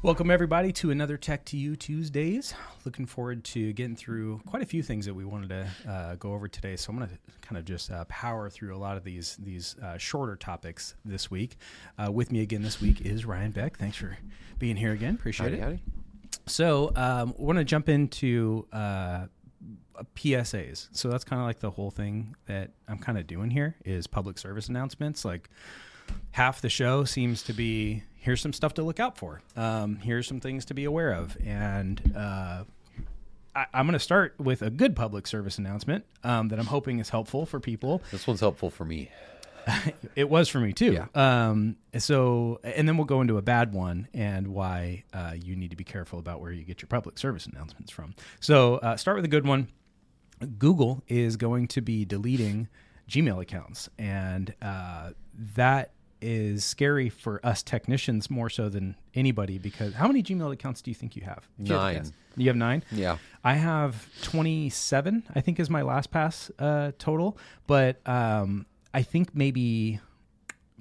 Welcome, everybody, to another Tech 2U Tuesdays. Looking forward to getting through quite a few things that we wanted to uh, go over today. So I'm going to kind of just uh, power through a lot of these these uh, shorter topics this week. Uh, with me again this week is Ryan Beck. Thanks for being here again. Appreciate Howdy, it. howdy. So um, I want to jump into uh, PSAs. So that's kind of like the whole thing that I'm kind of doing here is public service announcements. Like half the show seems to be here's some stuff to look out for. Um, here's some things to be aware of, and uh, I, I'm going to start with a good public service announcement um, that I'm hoping is helpful for people. This one's helpful for me. It was for me too. Yeah. Um, so, and then we'll go into a bad one and why uh, you need to be careful about where you get your public service announcements from. So, uh, start with a good one. Google is going to be deleting Gmail accounts, and uh, that is scary for us technicians more so than anybody because how many Gmail accounts do you think you have? You Nine. You have nine. Yeah. I have 27, I think is my LastPass uh, total. But um, I think maybe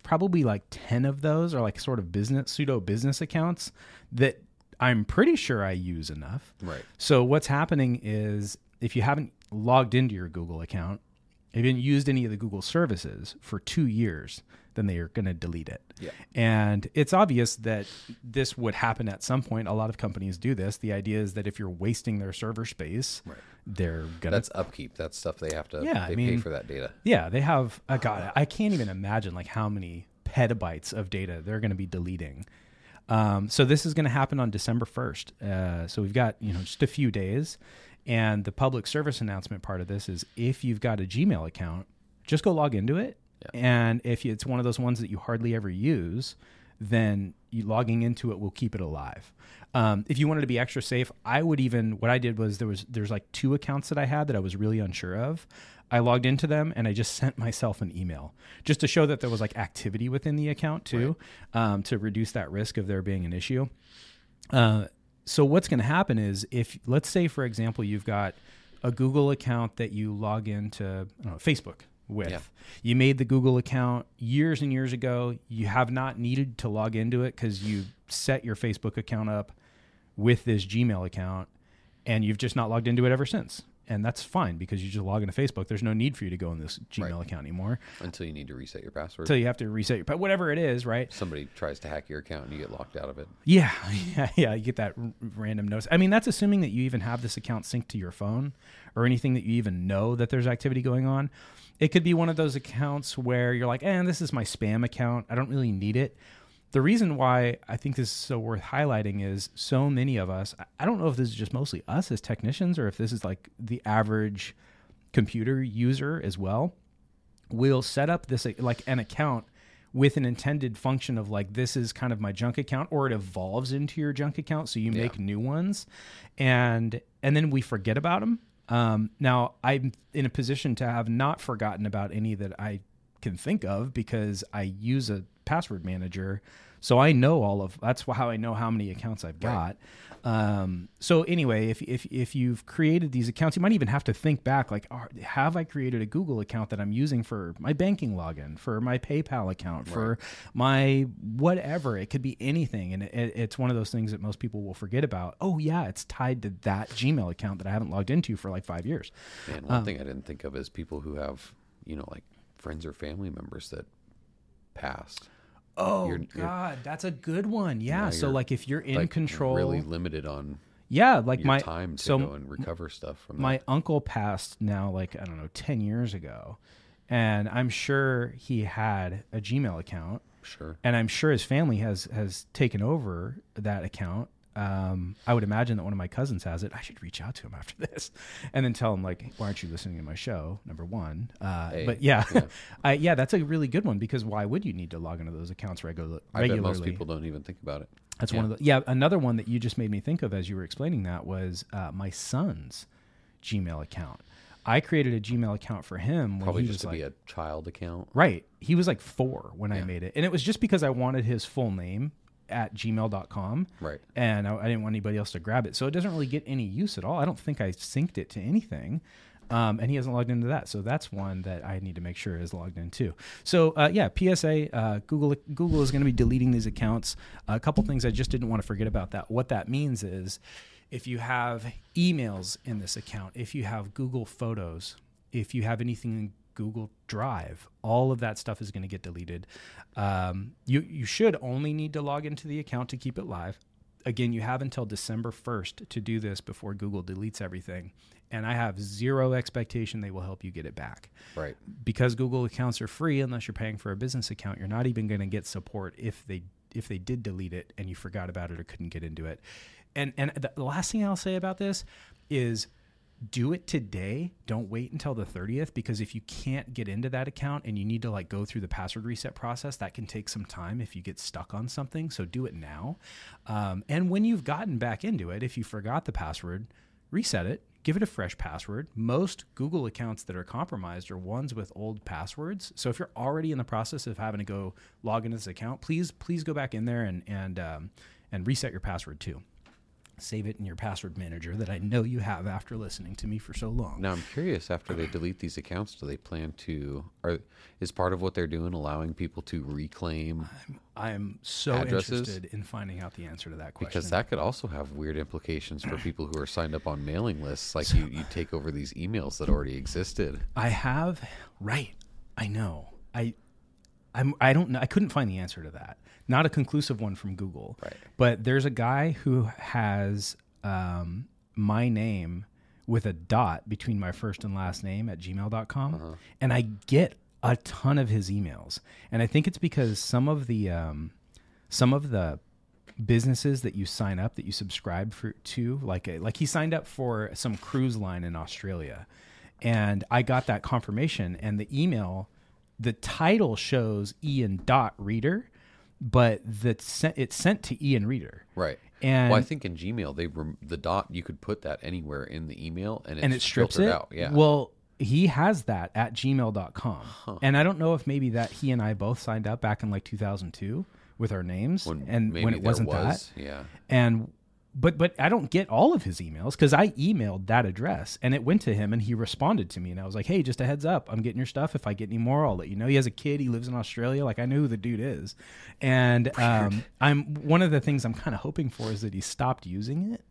probably like 10 of those are like sort of business, pseudo business accounts that I'm pretty sure I use enough. Right. So what's happening is if you haven't logged into your Google account, if you haven't used any of the Google services for two years, then they are going to delete it. Yeah. And it's obvious that this would happen at some point. A lot of companies do this. The idea is that if you're wasting their server space, Right. they're going to That's upkeep. That's stuff they have to. Yeah, I mean- pay for that data. yeah, they have. Uh, God, I can't even imagine like how many petabytes of data they're going to be deleting. Um, so this is going to happen on December first. Uh, so we've got you know just a few days, and the public service announcement part of this is if you've got a Gmail account, just go log into it, Yeah. and if it's one of those ones that you hardly ever use, then you logging into it will keep it alive. Um, if you wanted to be extra safe, I would even what I did was there was there's like two accounts that I had that I was really unsure of. I logged into them and I just sent myself an email just to show that there was like activity within the account too, um, to reduce that risk of there being an issue. Uh, so what's going to happen is if let's say for example you've got a Google account that you log into I don't know, Facebook with. Yeah. You made the Google account years and years ago. You have not needed to log into it because you set your Facebook account up with this Gmail account and you've just not logged into it ever since. And that's fine because you just log into Facebook. There's no need for you to go in this Gmail Right. account anymore Until you need to reset your password. until you have to reset your, but whatever it is, right? Somebody tries to hack your account and you get locked out of it. Yeah, yeah, yeah. You get that r- random notice. I mean, that's assuming that you even have this account synced to your phone or anything that you even know that there's activity going on. It could be one of those accounts where you're like, "Eh, this is my spam account. I don't really need it." The reason why I think this is so worth highlighting is so many of us. I- don't know if this is just mostly us as technicians or if this is like the average computer user as well will set up this like an account with an intended function of like this is kind of my junk account or it evolves into your junk account so you Yeah. make new ones and and then we forget about them um, now i'm in a position to have not forgotten about any that i can think of because i use a password manager so i know all of that's how i know how many accounts i've got um, so anyway, if, if if you've created these accounts, you might even have to think back, like, are, have I created a Google account that I'm using for my banking login, for my PayPal account, for my whatever? It could be anything, and it, it's one of those things that most people will forget about. Oh yeah, it's tied to that Gmail account that I haven't logged into for like five years. And Um, one thing I didn't think of is people who have, you know, like friends or family members that passed. Oh You're- you're- God, that's a good one. Yeah. Yeah, so like if you're in like, control, Really limited on yeah, like my time to so go and recover stuff from my that. uncle passed now like i don't know 10 years ago and i'm sure he had a gmail account Sure. and i'm sure his family has has taken over that account um, I would imagine that one of my cousins has it. I should reach out to him after this, and then tell him like, "Why aren't you listening to my show?" Number one, uh, Hey, but yeah, yeah. I, yeah, that's a really good one because why would you need to log into those accounts regular, I bet regularly? most people don't even think about it. That's Yeah. one of the yeah. Another one that you just made me think of as you were explaining that was uh, my son's Gmail account. I created a Gmail account for him when Probably just to like be a child account. right. He was like four when I made it, and it was just because I wanted his full name at gmail.com Right. and I, I didn't want anybody else to grab it so it doesn't really get any use at all i don't think i synced it to anything Um, and he hasn't logged into that, so that's one that I need to make sure is logged in too. So uh, yeah, PSA. Uh, Google Google is going to be deleting these accounts. a couple things I just didn't want to forget about that. What that means is, if you have emails in this account, if you have Google Photos, if you have anything in Google Drive, all of that stuff is going to get deleted. Um, you you should only need to log into the account to keep it live. Again, you have until December 1st to do this before Google deletes everything and I have zero expectation they will help you get it back. Right. Because Google accounts are free unless you're paying for a business account, you're not even going to get support if they if they did delete it and you forgot about it or couldn't get into it. And and the last thing I'll say about this is do it today. Don't wait until the 30th because if you can't get into that account and you need to like go through the password reset process, that can take some time if you get stuck on something. So do it now. Um, and when you've gotten back into it, if you forgot the password, reset it give it a fresh password. Most Google accounts that are compromised are ones with old passwords. So if you're already in the process of having to go log into this account, please please go back in there and and um, and reset your password too save it in your password manager that I know you have after listening to me for so long. Now I'm curious after they delete these accounts do they plan to are is part of what they're doing allowing people to reclaim I'm, I'm so addresses? interested in finding out the answer to that question. Because that could also have weird implications for people who are signed up on mailing lists like so, you, you take over these emails that already existed. I have right. I know. I I'm I don't know I couldn't find the answer to that not a conclusive one from Google. Right. But there's a guy who has um, my name with a dot between my first and last name at gmail.com. Uh-huh. And I get a ton of his emails. And I think it's because some of the um, some of the businesses that you sign up that you subscribe for to like a, like he signed up for some cruise line in Australia and I got that confirmation and the email the title shows Ian dot reader but that sent, it's sent to Ian Reader. Right. And well, I think in Gmail they rem- the dot you could put that anywhere in the email and, and it strips it out. Yeah. Well, he has that at gmail.com. Huh. And I don't know if maybe that he and I both signed up back in like 2002 with our names when, and when it wasn't was, that. Yeah. And but but I don't get all of his emails because I emailed that address and it went to him and he responded to me and I was like, hey, just a heads up, I'm getting your stuff. If I get any more, I'll let you know. He has a kid, he lives in Australia. Like I know who the dude is, and um, I'm one of the things I'm kind of hoping for is that he stopped using it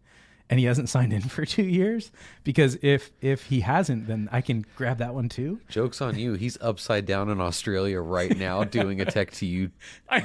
and he hasn't signed in for two years? Because if if he hasn't then i can grab that one too. Jokes on you. He's upside down in australia right now doing a tech to you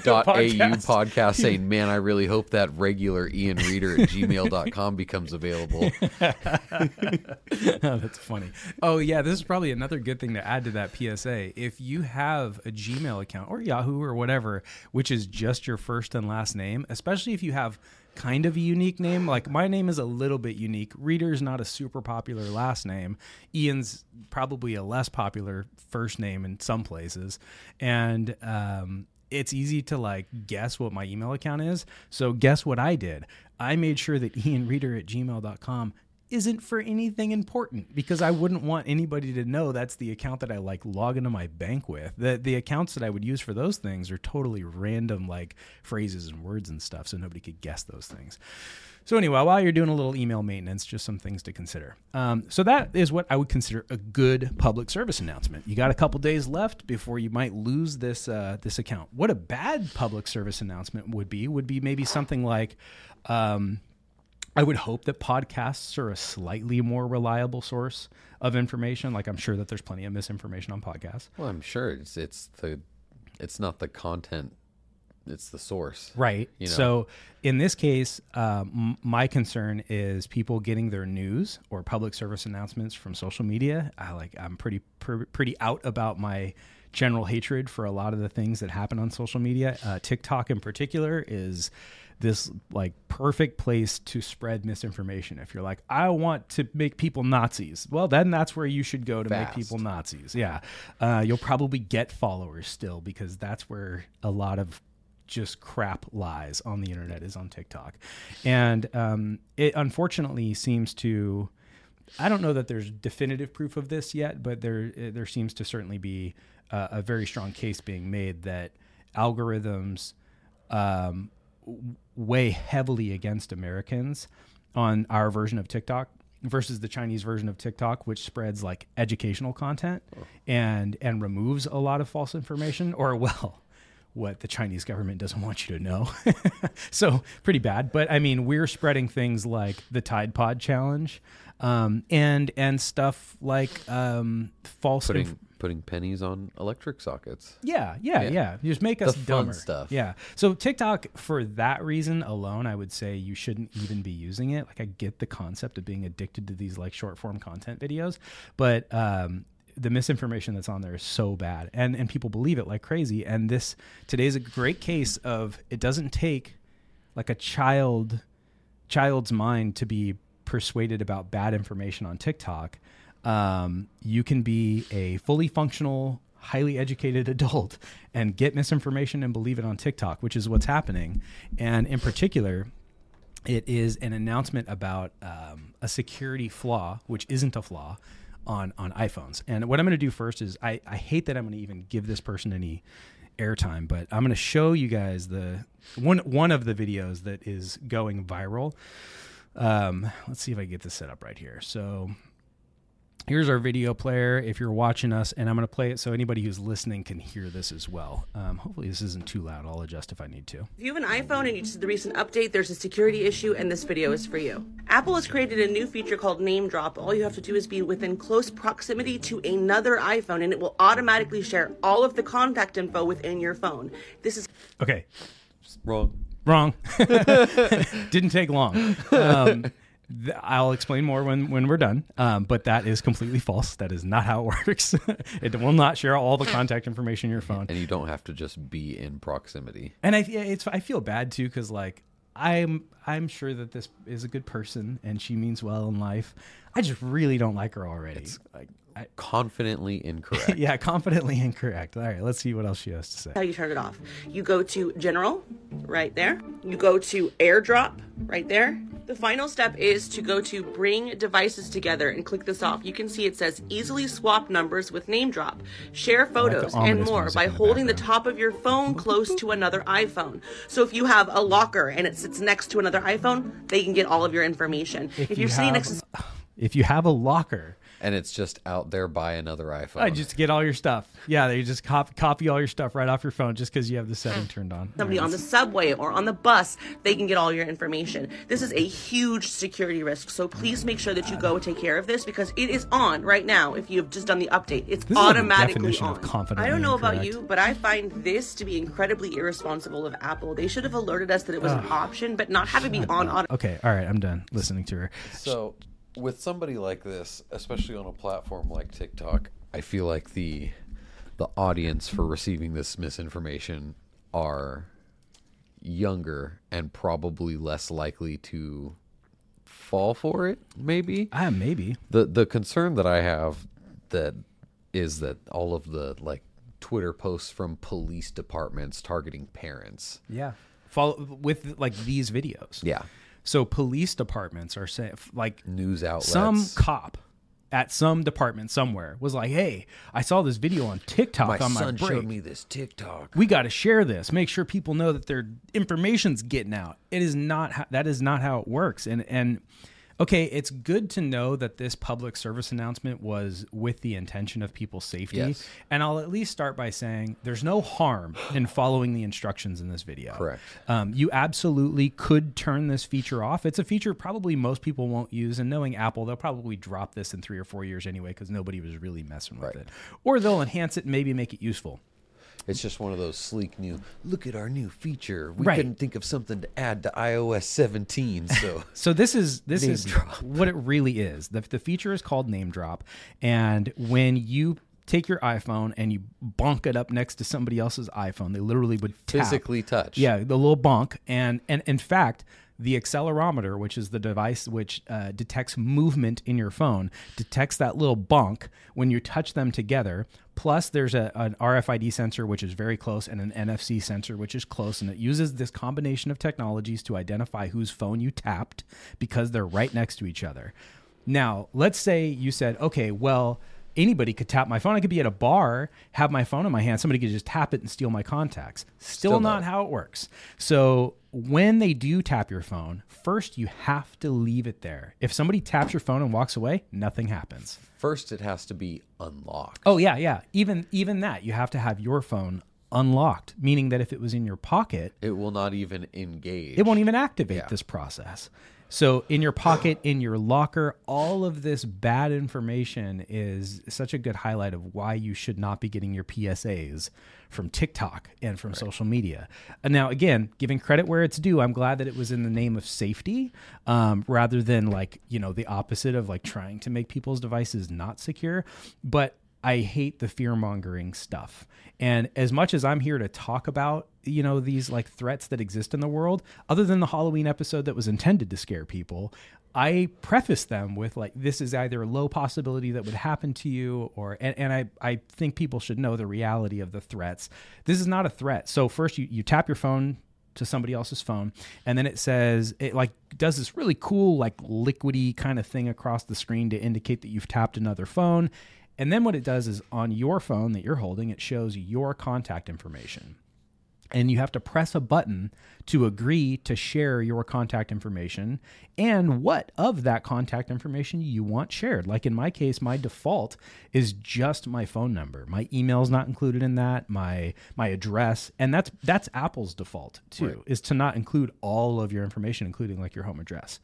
dot au podcast. saying man i really hope that regular ian reader at gmail.com becomes available. Oh, that's funny. Oh yeah this is probably another good thing to add to that psa if you have a gmail account or yahoo or whatever which is just your first and last name especially if you have kind of a unique name. Like my name is a little bit unique. Reader's not a super popular last name. Ian's probably a less popular first name in some places. And um, it's easy to like guess what my email account is. So guess what I did? I made sure that ianreader at gmail.com isn't for anything important because I wouldn't want anybody to know that's the account that I like log into my bank with. The the accounts that I would use for those things are totally random like phrases and words and stuff so nobody could guess those things. So anyway, while you're doing a little email maintenance, just some things to consider. Um, so that is what I would consider a good public service announcement. You got a couple days left before you might lose this uh, this account. What a bad public service announcement would be would be maybe something like, um, I would hope that podcasts are a slightly more reliable source of information. Like I'm sure that there's plenty of misinformation on podcasts. Well, I'm sure it's it's the it's not the content, it's the source. Right. You know? So in this case, um, my concern is people getting their news or public service announcements from social media. I like I'm pretty pr- pretty out about my general hatred for a lot of the things that happen on social media. Uh, TikTok in particular is this like perfect place to spread misinformation. If you're like, I want to make people Nazis, well, then that's where you should go to Fast. make people Nazis. Yeah, uh, you'll probably get followers still because that's where a lot of just crap lies on the internet is on TikTok, and um, it unfortunately seems to. I don't know that there's definitive proof of this yet, but there there seems to certainly be uh, a very strong case being made that algorithms um, weigh heavily against Americans on our version of TikTok. versus the Chinese version of TikTok, which spreads like educational content and and removes a lot of false information, or well, what the Chinese government doesn't want you to know. so pretty bad. But I mean, we're spreading things like the Tide Pod challenge, um, and and stuff like um, false Putting inf- putting pennies on electric sockets. yeah, yeah, Yeah. yeah, You just make us The fun dumber stuff. Yeah. So TikTok, for that reason alone, I would say you shouldn't even be using it. Like I get the concept of being addicted to these like short form content videos, but um, the misinformation that's on there is so bad, and and people believe it like crazy. And this today's a great case of it doesn't take like a child child's mind to be persuaded about bad information on TikTok. Um, you can be a fully functional, highly educated adult and get misinformation and believe it on TikTok, which is what's happening. And in particular, it is an announcement about um, a security flaw, which isn't a flaw, on on iPhones. And what I'm going to do first is I, I hate that I'm going to even give this person any airtime, but I'm going to show you guys the one one of the videos that is going viral. Um, let's see if I get this set up right here. So here's our video player if you're watching us and i'm going to play it so anybody who's listening can hear this as well um, hopefully this isn't too loud i'll adjust if i need to If you have an iPhone and you see the recent update, there's a security issue, and this video is for you. Apple has created a new feature called NameDrop. All you have to do is be within close proximity to another iPhone, and it will automatically share all of the contact info within your phone. This is okay Wrong. wrong didn't take long um, th- i'll explain more when, when we're done um, but that is completely false that is not how it works it will not share all the contact information in your phone And you don't have to just be in proximity. and I it's I feel bad too because like I'm I'm sure that this is a good person and she means well in life. I just really don't like her already. like, I, Confidently incorrect. yeah, confidently incorrect. All right, let's see what else she has to say. how you turn it off. You go to General, right there. You go to AirDrop, right there. The final step is to go to Bring Devices Together and click this off. You can see it says easily swap numbers with NameDrop, share photos, and more by in the holding the top of your phone close to another iPhone. So if you have a locker and it sits next to another iPhone, they can get all of your information. If, you you're sitting have- next to If you have a locker, and it's just out there by another iPhone. I just get all your stuff. Yeah, they just cop- copy all your stuff right off your phone just because you have the setting hmm. turned on. somebody on the subway or on the bus, they can get all your information. This is a huge security risk, so please make sure that you go take care of this because it is on right now. If you've just done the update, it's This is a automatically of on. confidently I don't know about you, but I find this to be incredibly irresponsible of Apple. They should have alerted us that it was an option, but not have it be on auto. Okay, all right, I'm done listening to her. So, with somebody like this, especially on a platform like TikTok, I feel like the the audience for receiving this misinformation are younger and probably less likely to fall for it. Maybe Ah, maybe. the the concern that I have that is that all of the like Twitter posts from police departments targeting parents. Yeah. Follow with like these videos. Yeah, So police departments are saying like news outlets. some cop at some department somewhere was like, "Hey, I saw this video on TikTok my on my son break. showed me this TikTok. we got to share this. Make sure people know that their information's getting out." It is not how, that is not how it works. And and okay, it's good to know that this public service announcement was with the intention of people's safety. Yes. And I'll at least start by saying there's no harm in following the instructions in this video. Correct. Um, you absolutely could turn this feature off. It's a feature probably most people won't use, and knowing Apple, they'll probably drop this in three or four years anyway because nobody was really messing with Right. it. Or they'll enhance it and maybe make it useful. It's just one of those sleek new. Look at our new feature. We Right. couldn't think of something to add to iOS 17, so So this is this Name is drop. what it really is. The the feature is called NameDrop, and when you take your iPhone and you bonk it up next to somebody else's iPhone, they literally would tap. physically touch. Yeah, the little bonk, and and in fact, the accelerometer, which is the device which uh, detects movement in your phone, detects that little bonk when you touch them together. Plus, there's a, an RFID sensor which is very close, and an NFC sensor which is close, and it uses this combination of technologies to identify whose phone you tapped because they're right next to each other. Now, let's say you said, okay, well, anybody could tap my phone. I could be at a bar, have my phone in my hand. Somebody could just tap it and steal my contacts. Still, Still not no. how it works. So when they do tap your phone, first you have to leave it there. If somebody taps your phone and walks away, nothing happens. First, it has to be unlocked. Oh yeah, yeah. Even even that, you have to have your phone unlocked, meaning that if it was in your pocket, It will not even engage. it won't even activate Yeah. this process. So in your pocket, in your locker, all of this bad information is such a good highlight of why you should not be getting your PSAs from TikTok and from social media. And now, again, giving credit where it's due, I'm glad that it was in the name of safety, um, rather than like you know the opposite of like trying to make people's devices not secure. But I hate the fear mongering stuff. And as much as I'm here to talk about, you know, these like threats that exist in the world, other than the Halloween episode that was intended to scare people, I preface them with like this is either a low possibility that would happen to you or and, and I, I think people should know the reality of the threats. This is not a threat. So first you, you tap your phone to somebody else's phone and then it says it like does this really cool like liquidy kind of thing across the screen to indicate that you've tapped another phone and then what it does is on your phone that you're holding, it shows your contact information. And you have to press a button to agree to share your contact information and what of that contact information you want shared. Like in my case, my default is just my phone number. My email is not included in that, my my address, and that's that's Apple's default too, is to not include all of your information including like your home address.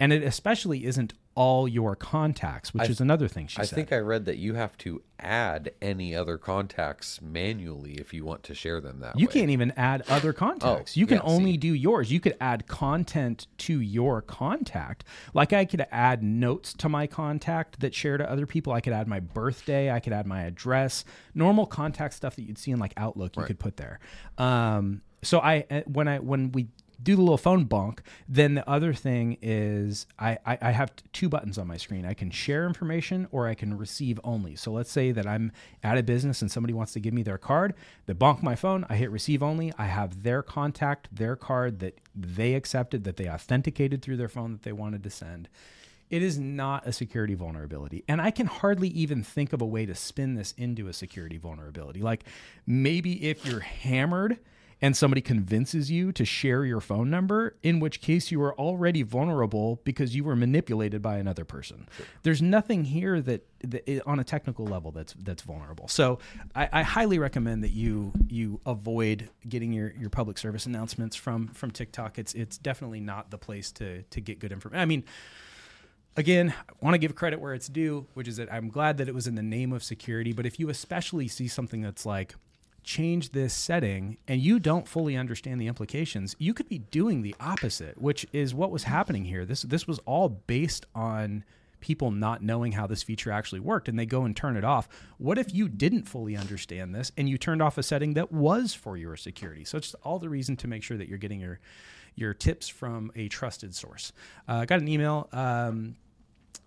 And it especially isn't all your contacts, which is another thing she I said. I think I read that you have to add any other contacts manually if you want to share them that You way. can't even add other contacts. Oh, you can yeah, only see. do yours. You could add content to your contact. Like I could add notes to my contact that share to other people. I could add my birthday. I could add my address. Normal contact stuff that you'd see in like Outlook, you could put there. Um, so I uh, when I when we do the little phone bonk, then the other thing is I, I, I have two buttons on my screen. I can share information or I can receive only. So let's say that I'm at a business and somebody wants to give me their card. They bonk my phone. I hit receive only. I have their contact, their card that they accepted, that they authenticated through their phone that they wanted to send. It is not a security vulnerability. And I can hardly even think of a way to spin this into a security vulnerability. Like maybe if you're hammered and somebody convinces you to share your phone number, in which case you are already vulnerable because you were manipulated by another person. There's nothing here that, that eh, on a technical level that's that's vulnerable. So I, I highly recommend that you you avoid getting your, your public service announcements from from TikTok. It's it's definitely not the place to to get good information. I mean again, I want to give credit where it's due, which is that I'm glad that it was in the name of security. But if you especially see something that's like, change this setting and you don't fully understand the implications, you could be doing the opposite, which is what was happening here. This this was all based on people not knowing how this feature actually worked and they go and turn it off. What if you didn't fully understand this and you turned off a setting that was for your security? So it's all the reason to make sure that you're getting your your tips from a trusted source. Uh, I got an email. Um,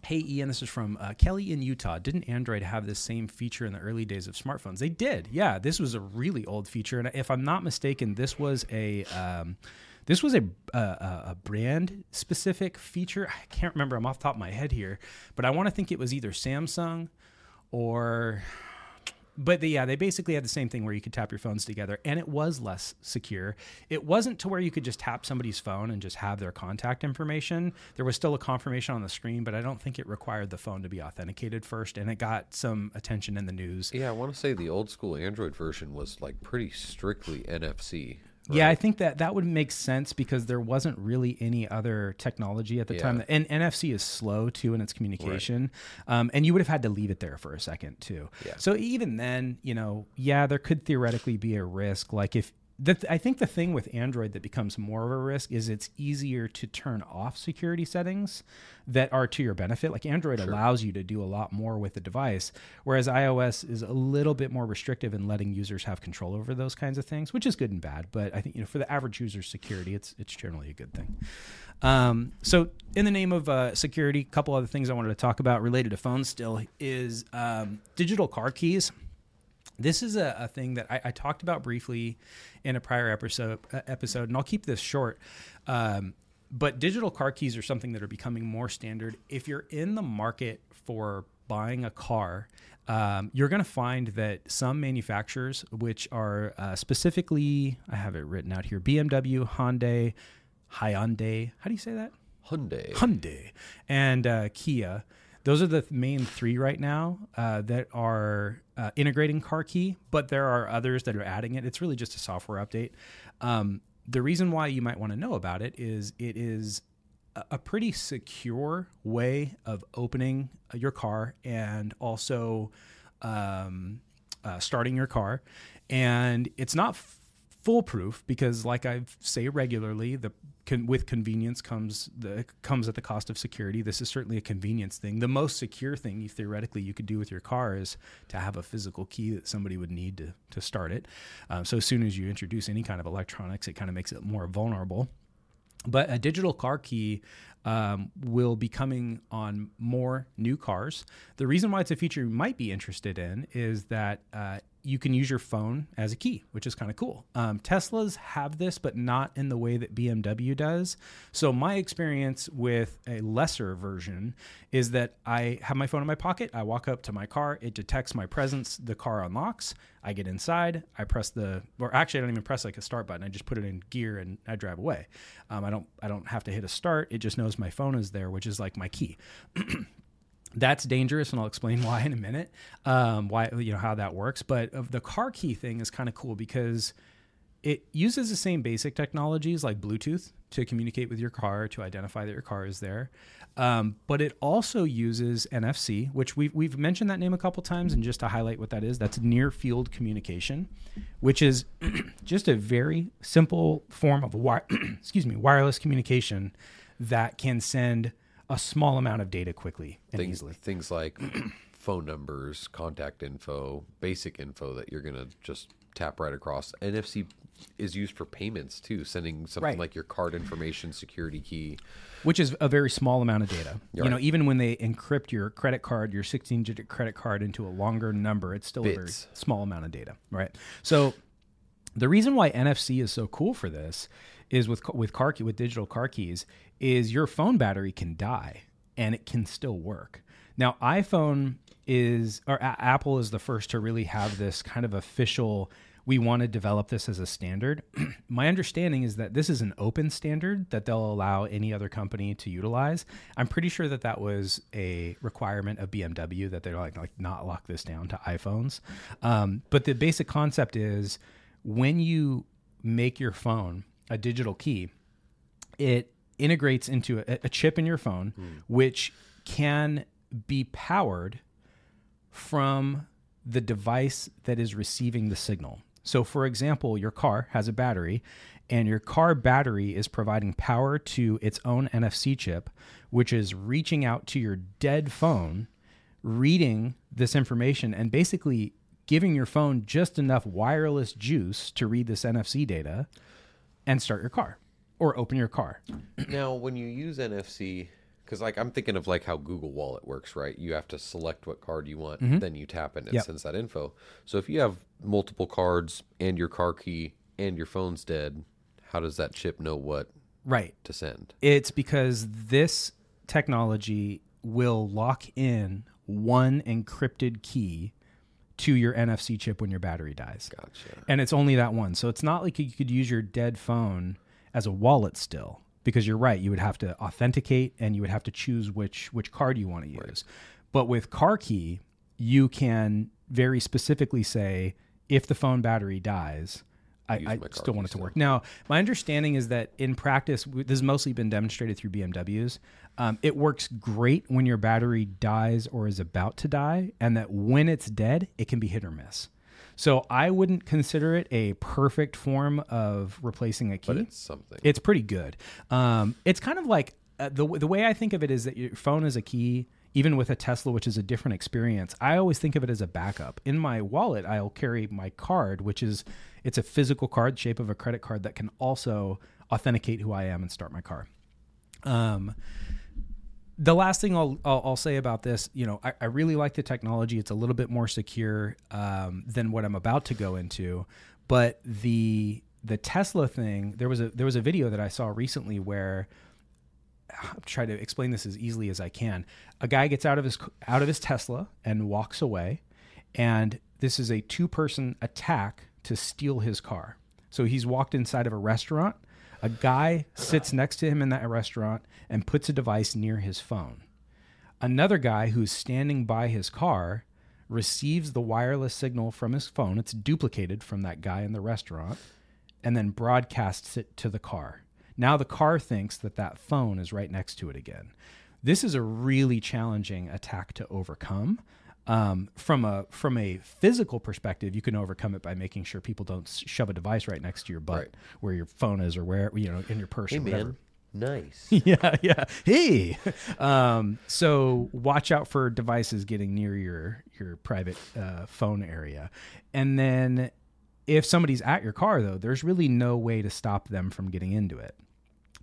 Hey Ian, this is from uh, Kelly in Utah. Didn't Android have this same feature in the early days of smartphones? They did. Yeah, this was a really old feature, and if I'm not mistaken, this was a um, this was a a, a brand specific feature. I can't remember. I'm off top of my head here, but I want to think it was either Samsung or but the, yeah, they basically had the same thing where you could tap your phones together, and it was less secure. It wasn't to where you could just tap somebody's phone and just have their contact information. There was still a confirmation on the screen, but I don't think it required the phone to be authenticated first, and it got some attention in the news. Yeah, I want to say the old school Android version was like pretty strictly NFC. Yeah, I think that that would make sense because there wasn't really any other technology at the time. And NFC is slow too in its communication, um, and you would have had to leave it there for a second too. Yeah. So even then, you know, yeah, there could theoretically be a risk. Like if the, I think the thing with Android that becomes more of a risk is it's easier to turn off security settings that are to your benefit. Like Android allows you to do a lot more with the device, whereas iOS is a little bit more restrictive in letting users have control over those kinds of things, which is good and bad. But I think you know for the average user's security, it's it's generally a good thing. Um, so, in the name of uh, security, a couple other things I wanted to talk about related to phones still is um, digital car keys this is a, a thing that I, I talked about briefly in a prior episode uh, episode and I'll keep this short. Um, but digital car keys are something that are becoming more standard. If you're in the market for buying a car, um, you're going to find that some manufacturers, which are uh, specifically, I have it written out here BMW, Hyundai, Hyundai, how do you say that? Hyundai. Hyundai, and uh, Kia. Those are the main three right now uh, that are uh, integrating car key, but there are others that are adding it. It's really just a software update. Um, the reason why you might want to know about it is it is a- pretty secure way of opening your car and also um, uh, starting your car. And it's not f- foolproof because, like I say regularly, the with convenience comes the comes at the cost of security. This is certainly a convenience thing. The most secure thing you theoretically you could do with your car is to have a physical key that somebody would need to to start it. Um, so as soon as you introduce any kind of electronics, it kind of makes it more vulnerable but a digital car key um, will be coming on more new cars. The reason why it's a feature you might be interested in is that uh, you can use your phone as a key, which is kind of cool. Um, Teslas have this, but not in the way that BMW does. So, my experience with a lesser version is that I have my phone in my pocket. I walk up to my car, it detects my presence, the car unlocks. I get inside, I press the, or actually, I don't even press like a start button. I just put it in gear and I drive away. Um, I don't, I don't have to hit a start. It just knows my phone is there, which is like my key. that's dangerous and i'll explain why in a minute um, why you know how that works but of the car key thing is kind of cool because it uses the same basic technologies like bluetooth to communicate with your car to identify that your car is there um, but it also uses nfc which we've, we've mentioned that name a couple times and just to highlight what that is that's near field communication which is just a very simple form of excuse me wireless communication that can send a small amount of data quickly and things, easily. things like phone numbers, contact info, basic info that you're gonna just tap right across. NFC is used for payments too, sending something Right. like your card information, security key. which is a very small amount of data. You're you know, even when they encrypt your credit card, your 16-digit credit card into a longer number, it's still a very small amount of data, right? So the reason why NFC is so cool for this is with with car key with digital car keys is your phone battery can die and it can still work. Now iPhone is or A- Apple is the first to really have this kind of official we want to develop this as a standard. My understanding is that this is an open standard that they'll allow any other company to utilize. I'm pretty sure that that was a requirement of BMW that they're like like not lock this down to iPhones. Um, but the basic concept is when you make your phone a digital key, it integrates into a, a chip in your phone, hmm. which can be powered from the device that is receiving the signal. So, for example, your car has a battery, and your car battery is providing power to its own NFC chip, which is reaching out to your dead phone, reading this information, and basically giving your phone just enough wireless juice to read this NFC data and start your car or open your car. now, when you use NFC, because like I'm thinking of like how Google Wallet works, right? You have to select what card you want, mm-hmm. then you tap it and it Yep. sends that info. So if you have multiple cards and your car key and your phone's dead, how does that chip know what Right. to send? It's because this technology will lock in one encrypted key to your NFC chip when your battery dies. Gotcha. And it's only that one. So it's not like you could use your dead phone as a wallet still because you're right, you would have to authenticate and you would have to choose which which card you want to use. But with car key, you can very specifically say if the phone battery dies, I, I still want it to work. Now, my understanding is that in practice, this has mostly been demonstrated through BMWs. Um, it works great when your battery dies or is about to die, and that when it's dead, it can be hit or miss. So I wouldn't consider it a perfect form of replacing a key. But it's something. It's pretty good. Um, it's kind of like uh, the the way I think of it is that your phone is a key. Even with a Tesla, which is a different experience, I always think of it as a backup. In my wallet, I'll carry my card, which is it's a physical card, shape of a credit card that can also authenticate who I am and start my car. Um, the last thing I'll, I'll, I'll say about this, you know, I, I really like the technology. It's a little bit more secure um, than what I'm about to go into, but the the Tesla thing, there was a there was a video that I saw recently where I'll try to explain this as easily as I can. A guy gets out of his out of his Tesla and walks away, and this is a two person attack to steal his car. So he's walked inside of a restaurant. A guy sits next to him in that restaurant and puts a device near his phone. Another guy who's standing by his car receives the wireless signal from his phone. It's duplicated from that guy in the restaurant and then broadcasts it to the car. Now the car thinks that that phone is right next to it again. This is a really challenging attack to overcome. Um, from a from a physical perspective, you can overcome it by making sure people don't shove a device right next to your butt, Right. where your phone is, or where you know in your purse. Hey or whatever. man, nice. yeah, yeah. Hey, um, so watch out for devices getting near your your private uh, phone area, and then if somebody's at your car though, there's really no way to stop them from getting into it.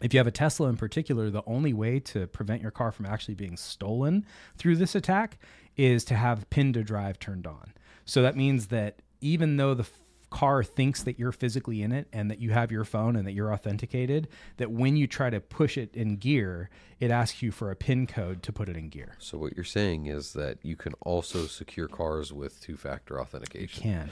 If you have a Tesla in particular, the only way to prevent your car from actually being stolen through this attack is to have pin to drive turned on. So that means that even though the f- car thinks that you're physically in it and that you have your phone and that you're authenticated, that when you try to push it in gear, it asks you for a pin code to put it in gear. So what you're saying is that you can also secure cars with two-factor authentication. Can.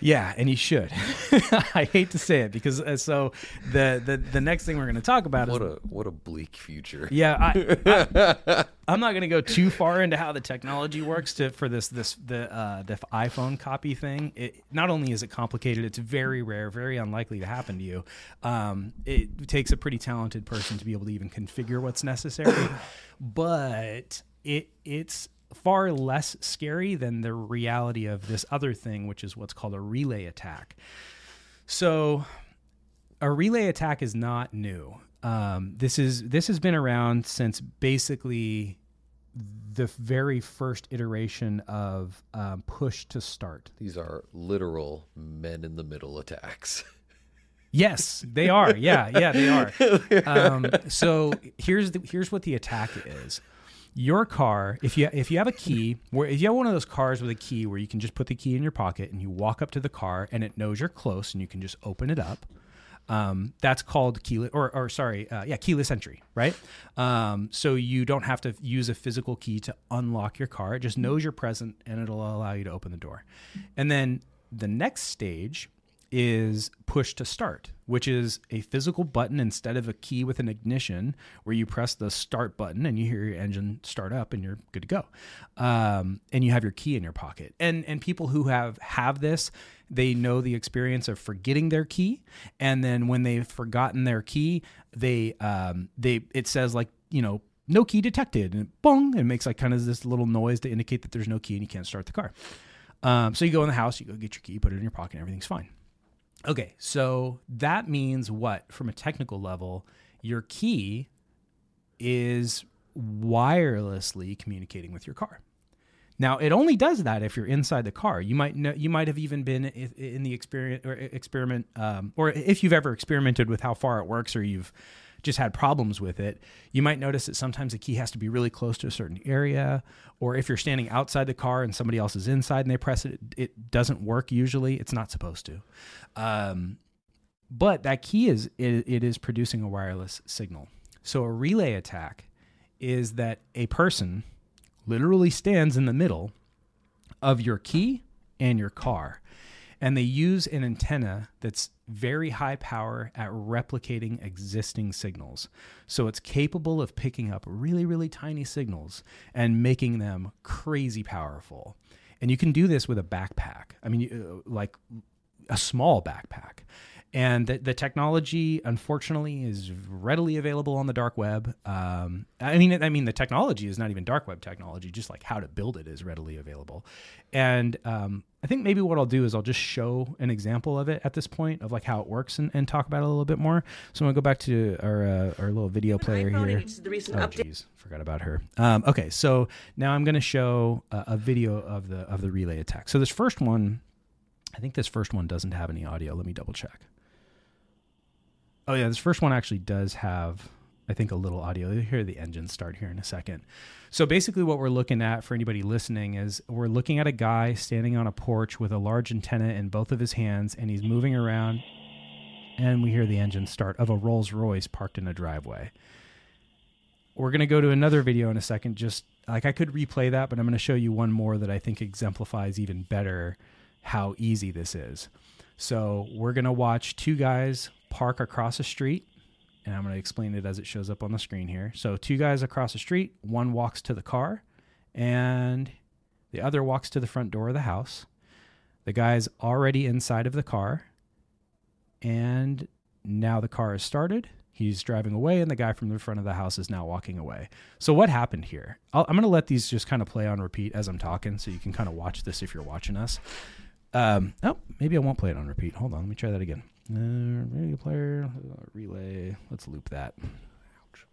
Yeah, and you should. I hate to say it because uh, so the, the the next thing we're going to talk about What is a what a bleak future. yeah. I, I, I'm not going to go too far into how the technology works to for this this the uh, the iPhone copy thing. It not only is it complicated, it's very rare, very unlikely to happen to you. Um, it takes a pretty talented person to be able to even configure what's necessary, but it it's far less scary than the reality of this other thing, which is what's called a relay attack. So a relay attack is not new. Um, this is this has been around since basically the very first iteration of um, push to start. These are literal men in the middle attacks. Yes, they are. Yeah, yeah, they are. Um, so here's the, here's what the attack is. Your car, if you if you have a key, where if you have one of those cars with a key where you can just put the key in your pocket and you walk up to the car and it knows you're close and you can just open it up. Um, that's called keyless, or, or sorry, uh, yeah, keyless entry, right? Um, so you don't have to use a physical key to unlock your car. It just knows you're present and it'll allow you to open the door. And then the next stage is push to start, which is a physical button instead of a key with an ignition where you press the start button and you hear your engine start up and you're good to go. Um, and you have your key in your pocket. And and people who have have this, they know the experience of forgetting their key. And then when they've forgotten their key, they um, they it says like, you know, no key detected and bong, and it makes like kind of this little noise to indicate that there's no key and you can't start the car. Um, so you go in the house, you go get your key, put it in your pocket, and everything's fine. Okay, so that means what from a technical level? Your key is wirelessly communicating with your car. Now, it only does that if you're inside the car. You might know, you might have even been in the experience or experiment, um, or if you've ever experimented with how far it works, or you've just had problems with it. You might notice that sometimes the key has to be really close to a certain area, or if you're standing outside the car and somebody else is inside and they press it, it doesn't work. Usually, it's not supposed to. Um, but that key is it, it is producing a wireless signal. So a relay attack is that a person literally stands in the middle of your key and your car. And they use an antenna that's very high power at replicating existing signals. So it's capable of picking up really, really tiny signals and making them crazy powerful. And you can do this with a backpack. I mean, uh, like a small backpack. And the, the technology, unfortunately, is readily available on the dark web. Um, I mean, I mean, the technology is not even dark web technology; just like how to build it is readily available. And um, I think maybe what I'll do is I'll just show an example of it at this point of like how it works and, and talk about it a little bit more. So I'm gonna go back to our uh, our little video player here. the recent Oh, jeez, forgot about her. Um, okay, so now I'm going to show a, a video of the of the relay attack. So this first one, I think this first one doesn't have any audio. Let me double check. Oh yeah, this first one actually does have, I think, a little audio. You'll hear the engine start here in a second. So basically, what we're looking at for anybody listening is we're looking at a guy standing on a porch with a large antenna in both of his hands, and he's moving around, and we hear the engine start of a Rolls Royce parked in a driveway. we're going to go to another video in a second. Just like I could replay that, but I'm going to show you one more that I think exemplifies even better how easy this is. So we're going to watch two guys park across a street. And I'm going to explain it as it shows up on the screen here. So, two guys across the street, one walks to the car, and the other walks to the front door of the house. The guy's already inside of the car, and now the car is started. He's driving away, and the guy from the front of the house is now walking away. So, what happened here? i am going to let these just kind of play on repeat as I'm talking, so you can kind of watch this if you're watching us. Um, oh, maybe I won't play it on repeat. Hold on, let me try that again. Uh, radio player, uh, relay. Let's loop that. Ouch.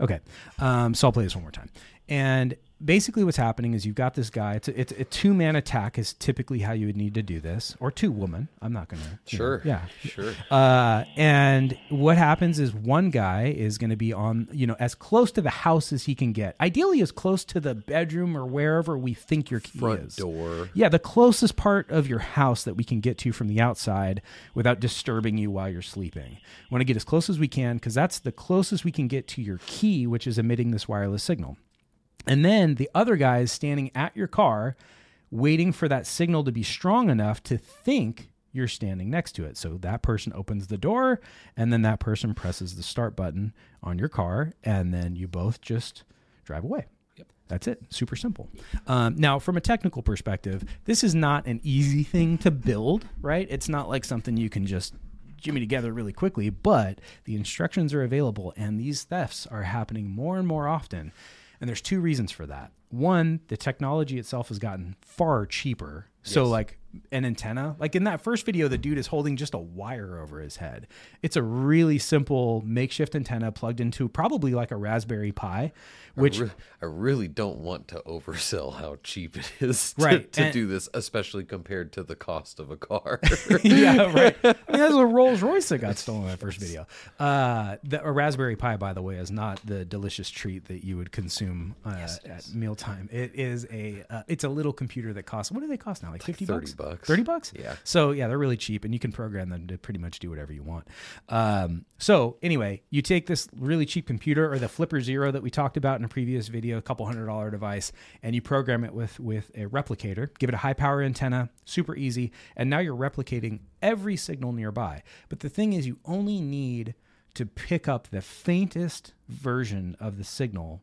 Okay, um, so I'll play this one more time. And basically what's happening is you've got this guy. It's a, it's a two man attack is typically how you would need to do this, or two woman. I'm not gonna. Sure. Know, yeah. Sure. Uh, and what happens is one guy is going to be on, you know, as close to the house as he can get. Ideally, as close to the bedroom or wherever we think your key Front is. door. Yeah, the closest part of your house that we can get to from the outside without disturbing you while you're sleeping. We want to get as close as we can because that's the closest we can get to your key, which is emitting this wireless signal. And then the other guy is standing at your car waiting for that signal to be strong enough to think you're standing next to it. So that person opens the door and then that person presses the start button on your car and then you both just drive away. Yep. That's it. Super simple. Um, now, from a technical perspective, this is not an easy thing to build, right? It's not like something you can just jimmy together really quickly, but the instructions are available and these thefts are happening more and more often. And there's two reasons for that. One, the technology itself has gotten far cheaper. So Yes. like an antenna, like in that first video, the dude is holding just a wire over his head. It's a really simple makeshift antenna plugged into probably like a Raspberry Pi, which I, re- I really don't want to oversell how cheap it is to, Right, to and- do this, especially compared to the cost of a car. yeah, right. I mean, that's a Rolls Royce that got stolen in that first video. Uh, the, a Raspberry Pi, by the way, is not the delicious treat that you would consume uh, at mealtime. It is a uh, it's a little computer that costs what do they cost now? Like fifty 30 bucks? Bucks. Thirty bucks? Yeah. So yeah, they're really cheap, and you can program them to pretty much do whatever you want. Um, so anyway, you take this really cheap computer or the Flipper Zero that we talked about in a previous video, a couple hundred dollar device, and you program it with with a replicator. Give it a high power antenna, super easy, and now you're replicating every signal nearby. But the thing is, you only need to pick up the faintest version of the signal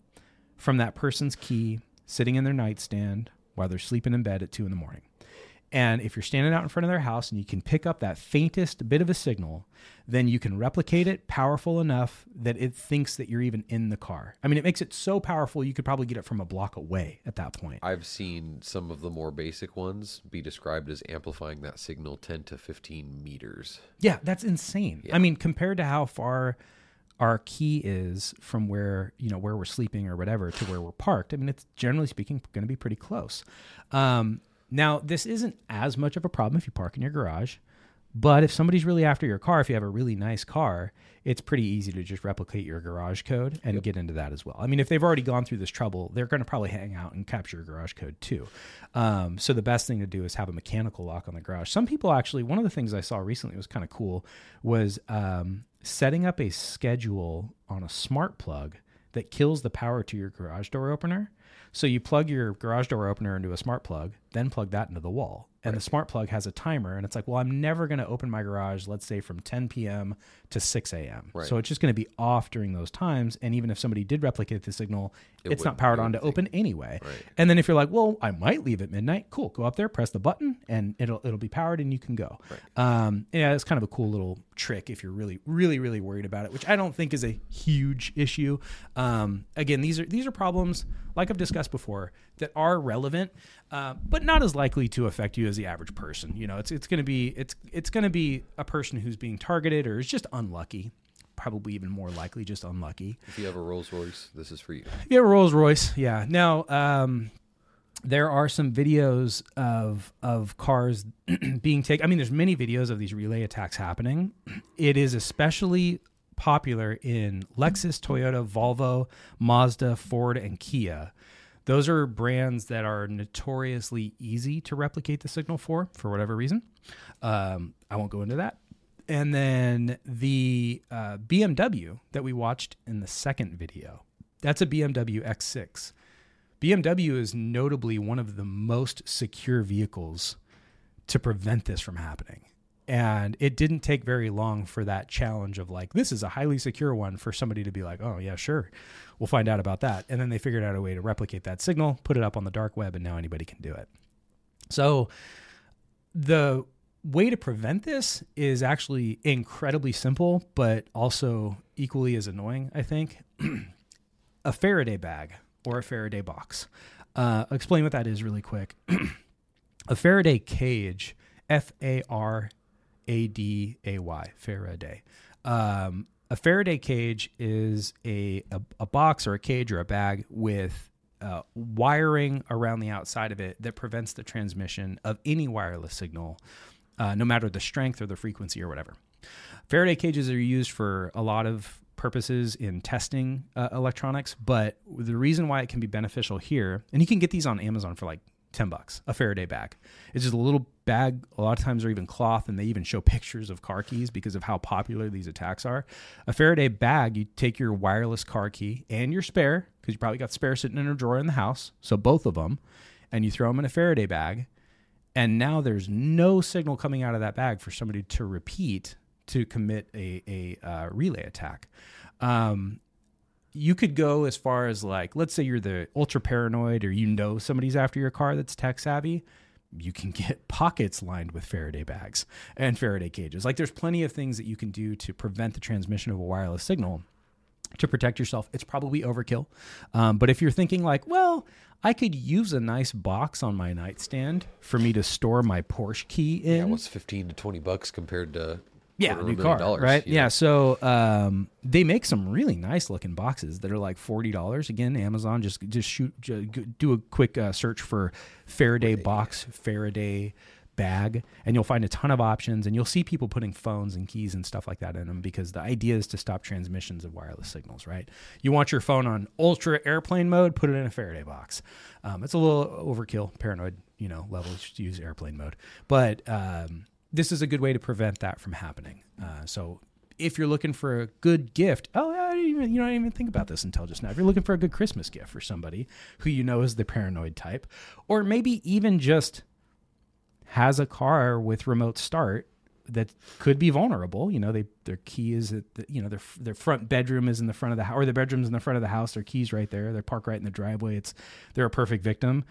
from that person's key sitting in their nightstand while they're sleeping in bed at two in the morning. And if you're standing out in front of their house and you can pick up that faintest bit of a signal, then you can replicate it powerful enough that it thinks that you're even in the car. I mean, it makes it so powerful you could probably get it from a block away at that point. I've seen some of the more basic ones be described as amplifying that signal 10 to 15 meters. Yeah, that's insane. I mean, compared to how far our key is from where you know where we're sleeping or whatever to where we're parked. I mean, it's generally speaking going to be pretty close. Um, now, this isn't as much of a problem if you park in your garage, but if somebody's really after your car, if you have a really nice car, it's pretty easy to just replicate your garage code and get into that as well. I mean, if they've already gone through this trouble, they're going to probably hang out and capture your garage code too. Um, so the best thing to do is have a mechanical lock on the garage. Some people actually, one of the things I saw recently was kind of cool was um, setting up a schedule on a smart plug that kills the power to your garage door opener. So you plug your garage door opener into a smart plug, then plug that into the wall. And the smart plug has a timer, and it's like, well, I'm never going to open my garage, let's say from 10 p.m. to 6 a.m. Right. So it's just going to be off during those times. And even if somebody did replicate the signal, It it's not powered on to open anyway. Right. And then if you're like, well, I might leave at midnight, cool, go up there, press the button, and it'll it'll be powered, and you can go. Um, yeah, it's kind of a cool little trick if you're really, really, really worried about it, which I don't think is a huge issue. Um, again, these are these are problems like I've discussed before that are relevant, uh, but not as likely to affect you as the average person. You know, it's it's going to be it's it's going to be a person who's being targeted or is just unlucky. Probably even more likely, just unlucky. If you have a Rolls Royce, this is for you. If you have a Rolls Royce, yeah. Now, um, there are some videos of of cars being taken. I mean, there's many videos of these relay attacks happening. It is especially popular in Lexus, Toyota, Volvo, Mazda, Ford, and Kia. Those are brands that are notoriously easy to replicate the signal for, for whatever reason. Um, I won't go into that. and then the uh, BMW that we watched in the second video, that's a BMW X6. BMW is notably one of the most secure vehicles to prevent this from happening. And it didn't take very long for that challenge of like, this is a highly secure one for somebody to be like, oh, yeah, sure, we'll find out about that. And then they figured out a way to replicate that signal, put it up on the dark web, and now anybody can do it. So the way to prevent this is actually incredibly simple, but also equally as annoying, I think. a Faraday bag or a Faraday box. Uh, explain what that is really quick. a Faraday cage, F A R A D A Y, Faraday. Um, a Faraday cage is a, a, a box or a cage or a bag with uh, wiring around the outside of it that prevents the transmission of any wireless signal, uh, no matter the strength or the frequency or whatever. Faraday cages are used for a lot of purposes in testing uh, electronics, but the reason why it can be beneficial here, and you can get these on Amazon for like 10 bucks, a Faraday bag. It's just a little bag. A lot of times they're even cloth and they even show pictures of car keys because of how popular these attacks are. A Faraday bag, you take your wireless car key and your spare, because you probably got spare sitting in a drawer in the house. So both of them, and you throw them in a Faraday bag. And now there's no signal coming out of that bag for somebody to repeat to commit a, a uh, relay attack. Um, you could go as far as like, let's say you're the ultra paranoid or you know somebody's after your car that's tech savvy. You can get pockets lined with Faraday bags and Faraday cages. Like, there's plenty of things that you can do to prevent the transmission of a wireless signal to protect yourself. It's probably overkill. Um, but if you're thinking, like, well, I could use a nice box on my nightstand for me to store my Porsche key in. Yeah, what's fifteen to twenty bucks compared to yeah, a new car, dollars, right? Yeah. know? So um, they make some really nice looking boxes that are like forty dollars. Again, Amazon just just shoot ju- g- do a quick uh, search for Faraday box, Faraday bag, and you'll find a ton of options. And you'll see people putting phones and keys and stuff like that in them because the idea is to stop transmissions of wireless signals. Right? You want your phone on ultra airplane mode? Put it in a Faraday box. Um, it's a little overkill, paranoid, you know, level. Use airplane mode, but um, this is a good way to prevent that from happening. Uh, so if you're looking for a good gift, oh, I didn't even, you know, I didn't even think about this until just now. If you're looking for a good Christmas gift for somebody who you know is the paranoid type, or maybe even just has a car with remote start that could be vulnerable. You know, they their key is at the, you know their their front bedroom is in the front of the house, or the bedroom's in the front of the house. Their keys right there. They're parked right in the driveway. It's they're a perfect victim.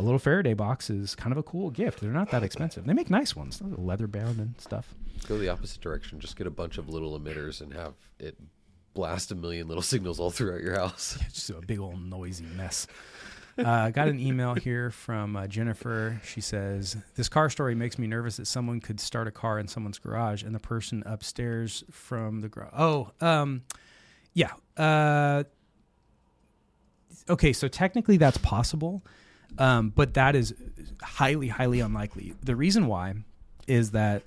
A little Faraday box is kind of a cool gift. They're not that expensive. They make nice ones, leather bound and stuff. Go the opposite direction. Just get a bunch of little emitters and have it blast a million little signals all throughout your house. It's just a big old noisy mess. Uh, I got an email here from uh, Jennifer. She says, This car story makes me nervous that someone could start a car in someone's garage and the person upstairs from the garage. Oh, um, yeah. Uh, okay, so technically that's possible, um, but that is highly, highly unlikely. The reason why is that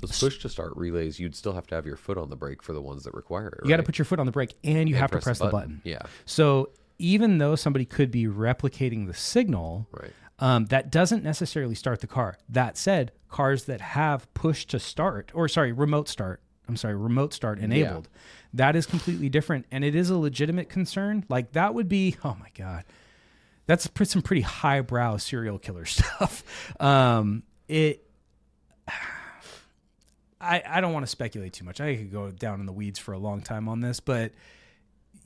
Those push to start relays, you'd still have to have your foot on the brake for the ones that require it. you got to put your foot on the brake and you And have to press the button. Yeah, So even though somebody could be replicating the signal, right. um, that doesn't necessarily start the car. That said, cars that have push to start, or sorry, remote start, I'm sorry, remote start enabled, that is completely different. And it is a legitimate concern. Like that would be, oh my God, that's some pretty highbrow serial killer stuff. Um, it, I, I don't want to speculate too much. I could go down in the weeds for a long time on this, but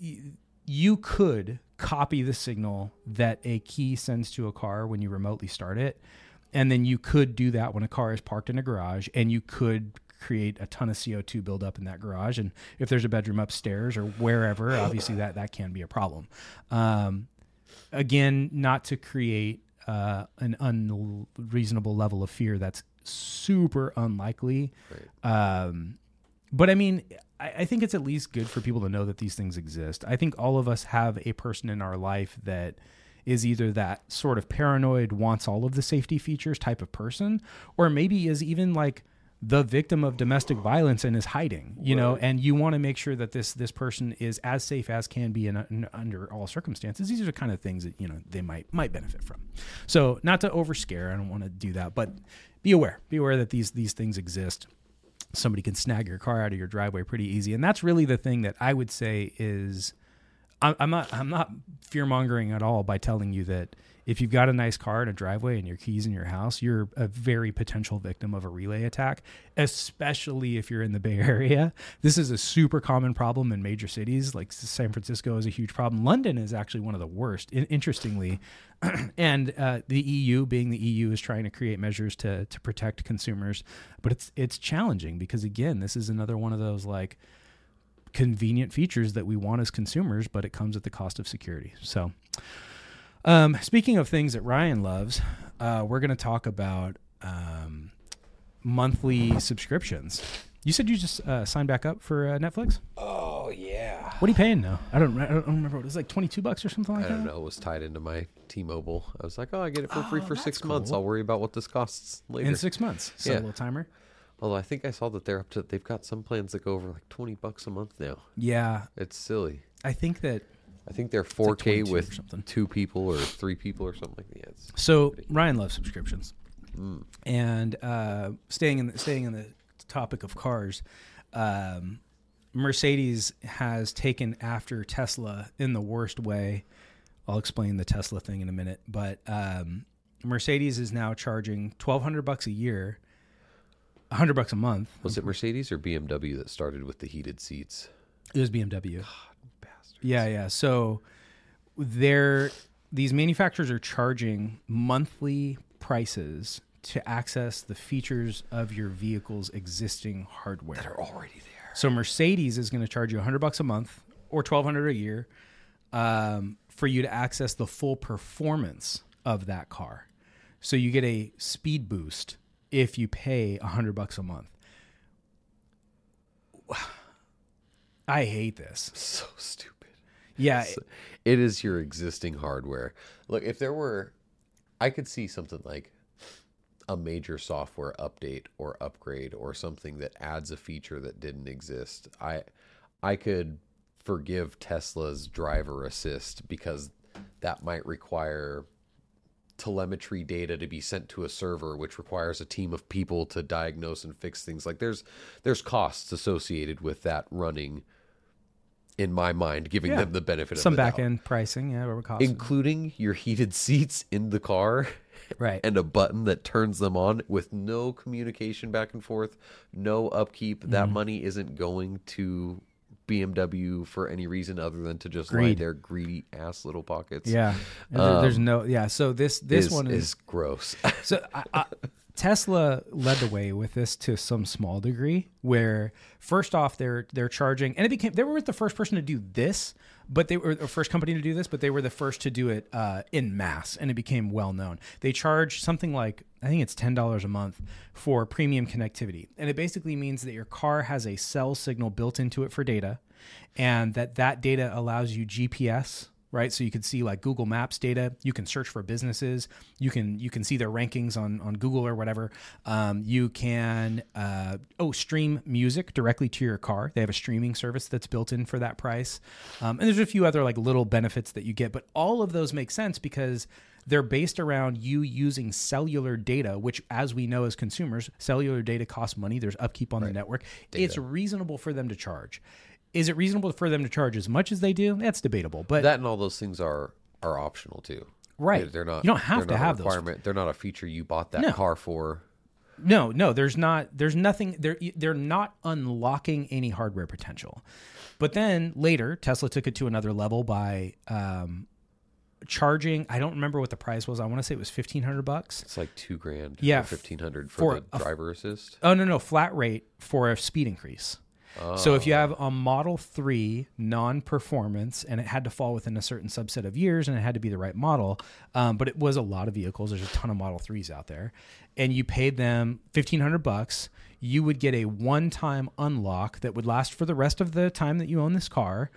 y- you could copy the signal that a key sends to a car when you remotely start it. And then you could do that when a car is parked in a garage, and you could create a ton of CO2 buildup in that garage. And if there's a bedroom upstairs or wherever, obviously that, that can be a problem. Um, again, not to create uh, an unreasonable level of fear that's super unlikely. Um, but I mean, I, I think it's at least good for people to know that these things exist. I think all of us have a person in our life that is either that sort of paranoid, wants all of the safety features type of person, or maybe is even like the victim of domestic violence and is hiding, you know, and you want to make sure that this this person is as safe as can be in, in under all circumstances. These are the kind of things that you know they might might benefit from. So, not to overscare, I don't want to do that, but be aware, be aware that these these things exist. somebody can snag your car out of your driveway pretty easy. And that's really the thing that I would say is I'm not I'm not fear mongering at all by telling you that if you've got a nice car in a driveway and your keys in your house, you're a very potential victim of a relay attack, especially if you're in the Bay Area. This is a super common problem in major cities. Like San Francisco is a huge problem. London is actually one of the worst, interestingly. and uh, the EU, being the EU, is trying to create measures to to protect consumers, but it's it's challenging because again, this is another one of those like convenient features that we want as consumers, but it comes at the cost of security. So, um, speaking of things that Ryan loves, uh, we're going to talk about um, monthly subscriptions. You said you just uh, signed back up for uh, Netflix. Oh yeah. What are you paying now? I don't. I don't remember. It was like twenty two bucks or something like that. I don't know. It was tied into my T-Mobile. I was like, oh, I get it for free Oh, for six months. I'll worry about what this costs later. In six months. So Yeah. a little timer. Although I think I saw that they're up to. They've got some plans that go over like twenty bucks a month now. Yeah, It's silly. I think that. I think they're 4K 22 or with something. two people or three people or something like that. It's, So Ryan loves subscriptions, and uh, staying in the, staying in the topic of cars, um, Mercedes has taken after Tesla in the worst way. I'll explain the Tesla thing in a minute, but um, Mercedes is now charging twelve hundred bucks a year, hundred bucks a month. was it Mercedes or BMW that started with the heated seats? It was BMW. Bastard. Yeah, yeah. So they're these manufacturers are charging monthly prices to access the features of your vehicle's existing hardware. that are already there. So Mercedes is going to charge you 100 bucks a month or 1200 a year um, for you to access the full performance of that car. So you get a speed boost if you pay 100 bucks a month. I hate this. So stupid. Yeah, So it is your existing hardware. Look, if there were, I could see something like a major software update or upgrade or something that adds a feature that didn't exist. I, I could forgive Tesla's driver assist because that might require telemetry data to be sent to a server which requires a team of people to diagnose and fix things like there's there's costs associated with that running in my mind giving Yeah. them the benefit some of the back doubt end pricing, yeah, whatever costs. including your heated seats in the car right. and a button that turns them on with no communication back and forth, no upkeep. Mm-hmm. That money isn't going to BMW for any reason other than to just line Greed. their greedy ass little pockets. yeah. And there- there's no yeah. So this this is, one is, is gross. so I, I, Tesla led the way with this to some small degree. Where first off they're they're charging, and it became they were the first person to do this, but they were the first company to do this, but they were the first to do it uh, in mass, and it became well known. They charge something like I think it's ten dollars a month for premium connectivity, and it basically means that your car has a cell signal built into it for data, and that that data allows you GPS right? So you can see like google maps data. You can search for businesses. You can you can see their rankings on on google or whatever. Um, you can uh, oh stream music directly to your car. They have a streaming service that's built in for that price. Um, and there's a few other like little benefits that you get but all of those make sense because they're based around you using cellular data which as we know as consumers cellular data costs money. There's upkeep on the network. It's reasonable for them to charge is it reasonable for them to charge as much as they do? That's debatable. But that and all those things are are optional too. Right. They're, they're not. You don't have to not a have those. requirement. They're not a feature you bought that No. car for. no, no, there's not. There's nothing. They're they're not unlocking any hardware potential. But then later, Tesla took it to another level by um, charging. I don't remember what the price was. I want to say it was fifteen hundred bucks. It's like two grand. Yeah, fifteen hundred for for, the a- driver assist. Oh no, no, flat rate for a speed increase. So if you have a Model 3 non-performance and it had to fall within a certain subset of years and it had to be the right model, um, but it was a lot of vehicles. There's a ton of Model 3s out there, and you paid them fifteen hundred bucks. You would get a one-time unlock that would last for the rest of the time that you own this car,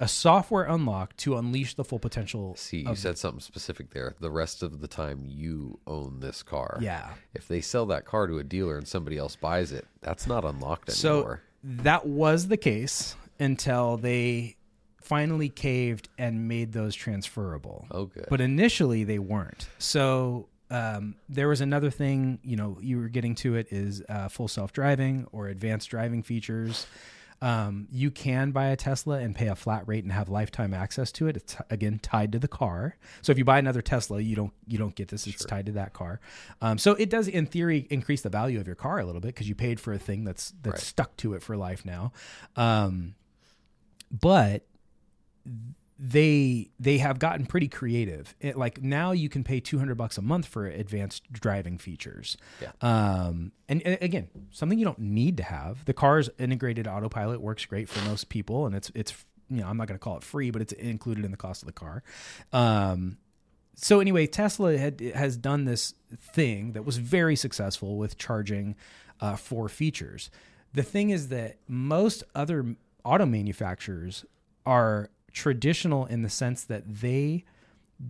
a software unlock to unleash the full potential. See, you said something specific there. The rest of the time you own this car. Yeah. If they sell that car to a dealer and somebody else buys it, that's not unlocked So anymore. That was the case until they finally caved and made those transferable. Oh, good. But initially they weren't. So um, there was another thing, you know, you were getting to it is uh, full self driving or advanced driving features. Um, you can buy a Tesla and pay a flat rate and have lifetime access to it. It's again tied to the car. So if you buy another Tesla, you don't you don't get this. It's tied to that car. Um, so it does, in theory, increase the value of your car a little bit because you paid for a thing that's that's Right. stuck to it for life now. Um, but they they have gotten pretty creative. It, like now you can pay 200 bucks a month for advanced driving features. Yeah. Um and, and again, something you don't need to have. The car's integrated autopilot works great for most people and it's it's you know, I'm not going to call it free, but it's included in the cost of the car. Um so anyway, Tesla had has done this thing that was very successful with charging uh, for features. The thing is that most other auto manufacturers are traditional in the sense that they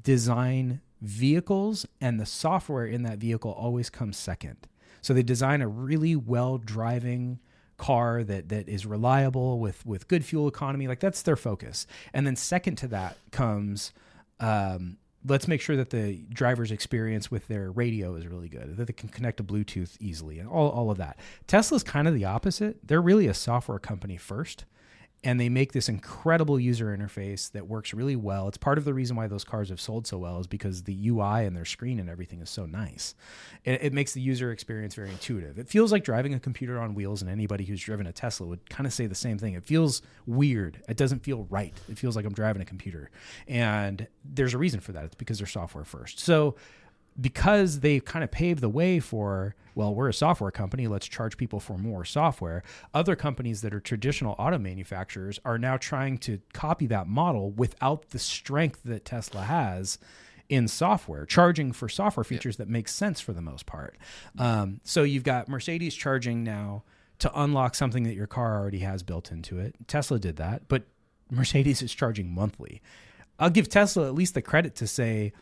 design vehicles and the software in that vehicle always comes second. So they design a really well driving car that that is reliable with with good fuel economy like that's their focus. And then second to that comes um, let's make sure that the driver's experience with their radio is really good, that they can connect to Bluetooth easily, and all, all of that. Tesla's kind of the opposite. They're really a software company first, and they make this incredible user interface that works really well. It's part of the reason why those cars have sold so well is because the UI and their screen and everything is so nice. It, it makes the user experience very intuitive. It feels like driving a computer on wheels, and anybody who's driven a Tesla would kind of say the same thing. It feels weird. It doesn't feel right. It feels like I'm driving a computer, and there's a reason for that. It's because they're software first. So because they've kind of paved the way for well we're a software company let's charge people for more software other companies that are traditional auto manufacturers are now trying to copy that model without the strength that tesla has in software charging for software features that make sense for the most part. Um, so you've got mercedes charging now to unlock something that your car already has built into it. Tesla did that but mercedes is charging monthly. I'll give tesla at least the credit to say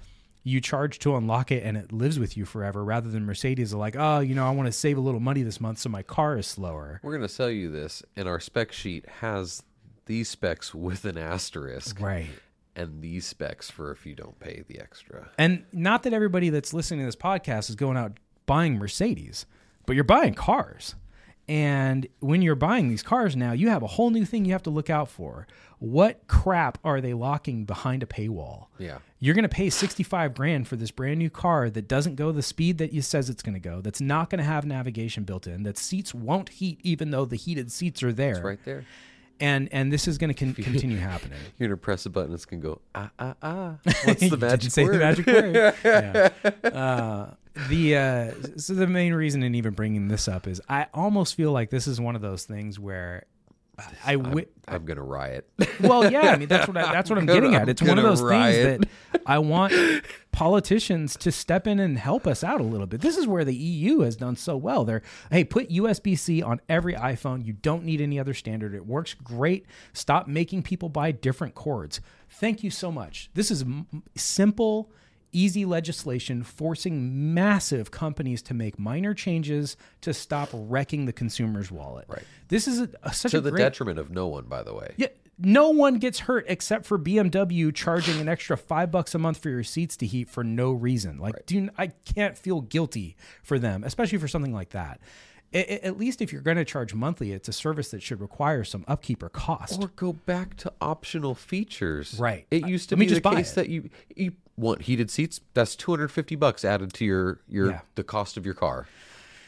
you charge to unlock it and it lives with you forever rather than Mercedes are like, oh, you know, I want to save a little money this month so my car is slower. We're going to sell you this, and our spec sheet has these specs with an asterisk. Right. And these specs for if you don't pay the extra. And not that everybody that's listening to this podcast is going out buying Mercedes, but you're buying cars. And when you're buying these cars now, you have a whole new thing you have to look out for. What crap are they locking behind a paywall? Yeah. You're going to pay 65 grand for this brand new car that doesn't go the speed that you says it's going to go. That's not going to have navigation built in. That seats won't heat even though the heated seats are there. It's right there. And and this is going to con- continue happening. You're going to press a button, it's going to go, ah, ah, ah. What's the magic you say word? the magic word? yeah. Uh, the uh, so the main reason in even bringing this up is I almost feel like this is one of those things where I wi- I'm going to riot. well yeah I mean that's what I, that's what I'm gonna- getting at. I'm It's one of those riot. things that I want politicians to step in and help us out a little bit. This is where the EU has done so well. They're hey put USB C on every iPhone. You don't need any other standard. It works great. Stop making people buy different cords. Thank you so much. This is m- simple easy legislation forcing massive companies to make minor changes to stop wrecking the consumer's wallet. Right. This is a, a, such to a the great detriment of no one, by the way. yeah, no one gets hurt except for BMW charging an extra five bucks a month for your seats to heat for no reason. Like, do I can't feel guilty for them, especially for something like that. A- at least if you're going to charge monthly, it's a service that should require some upkeep or cost. Or go back to optional features. Right. It used to be just the case that you you want heated seats. That's 250 bucks added to your your Yeah. the cost of your car.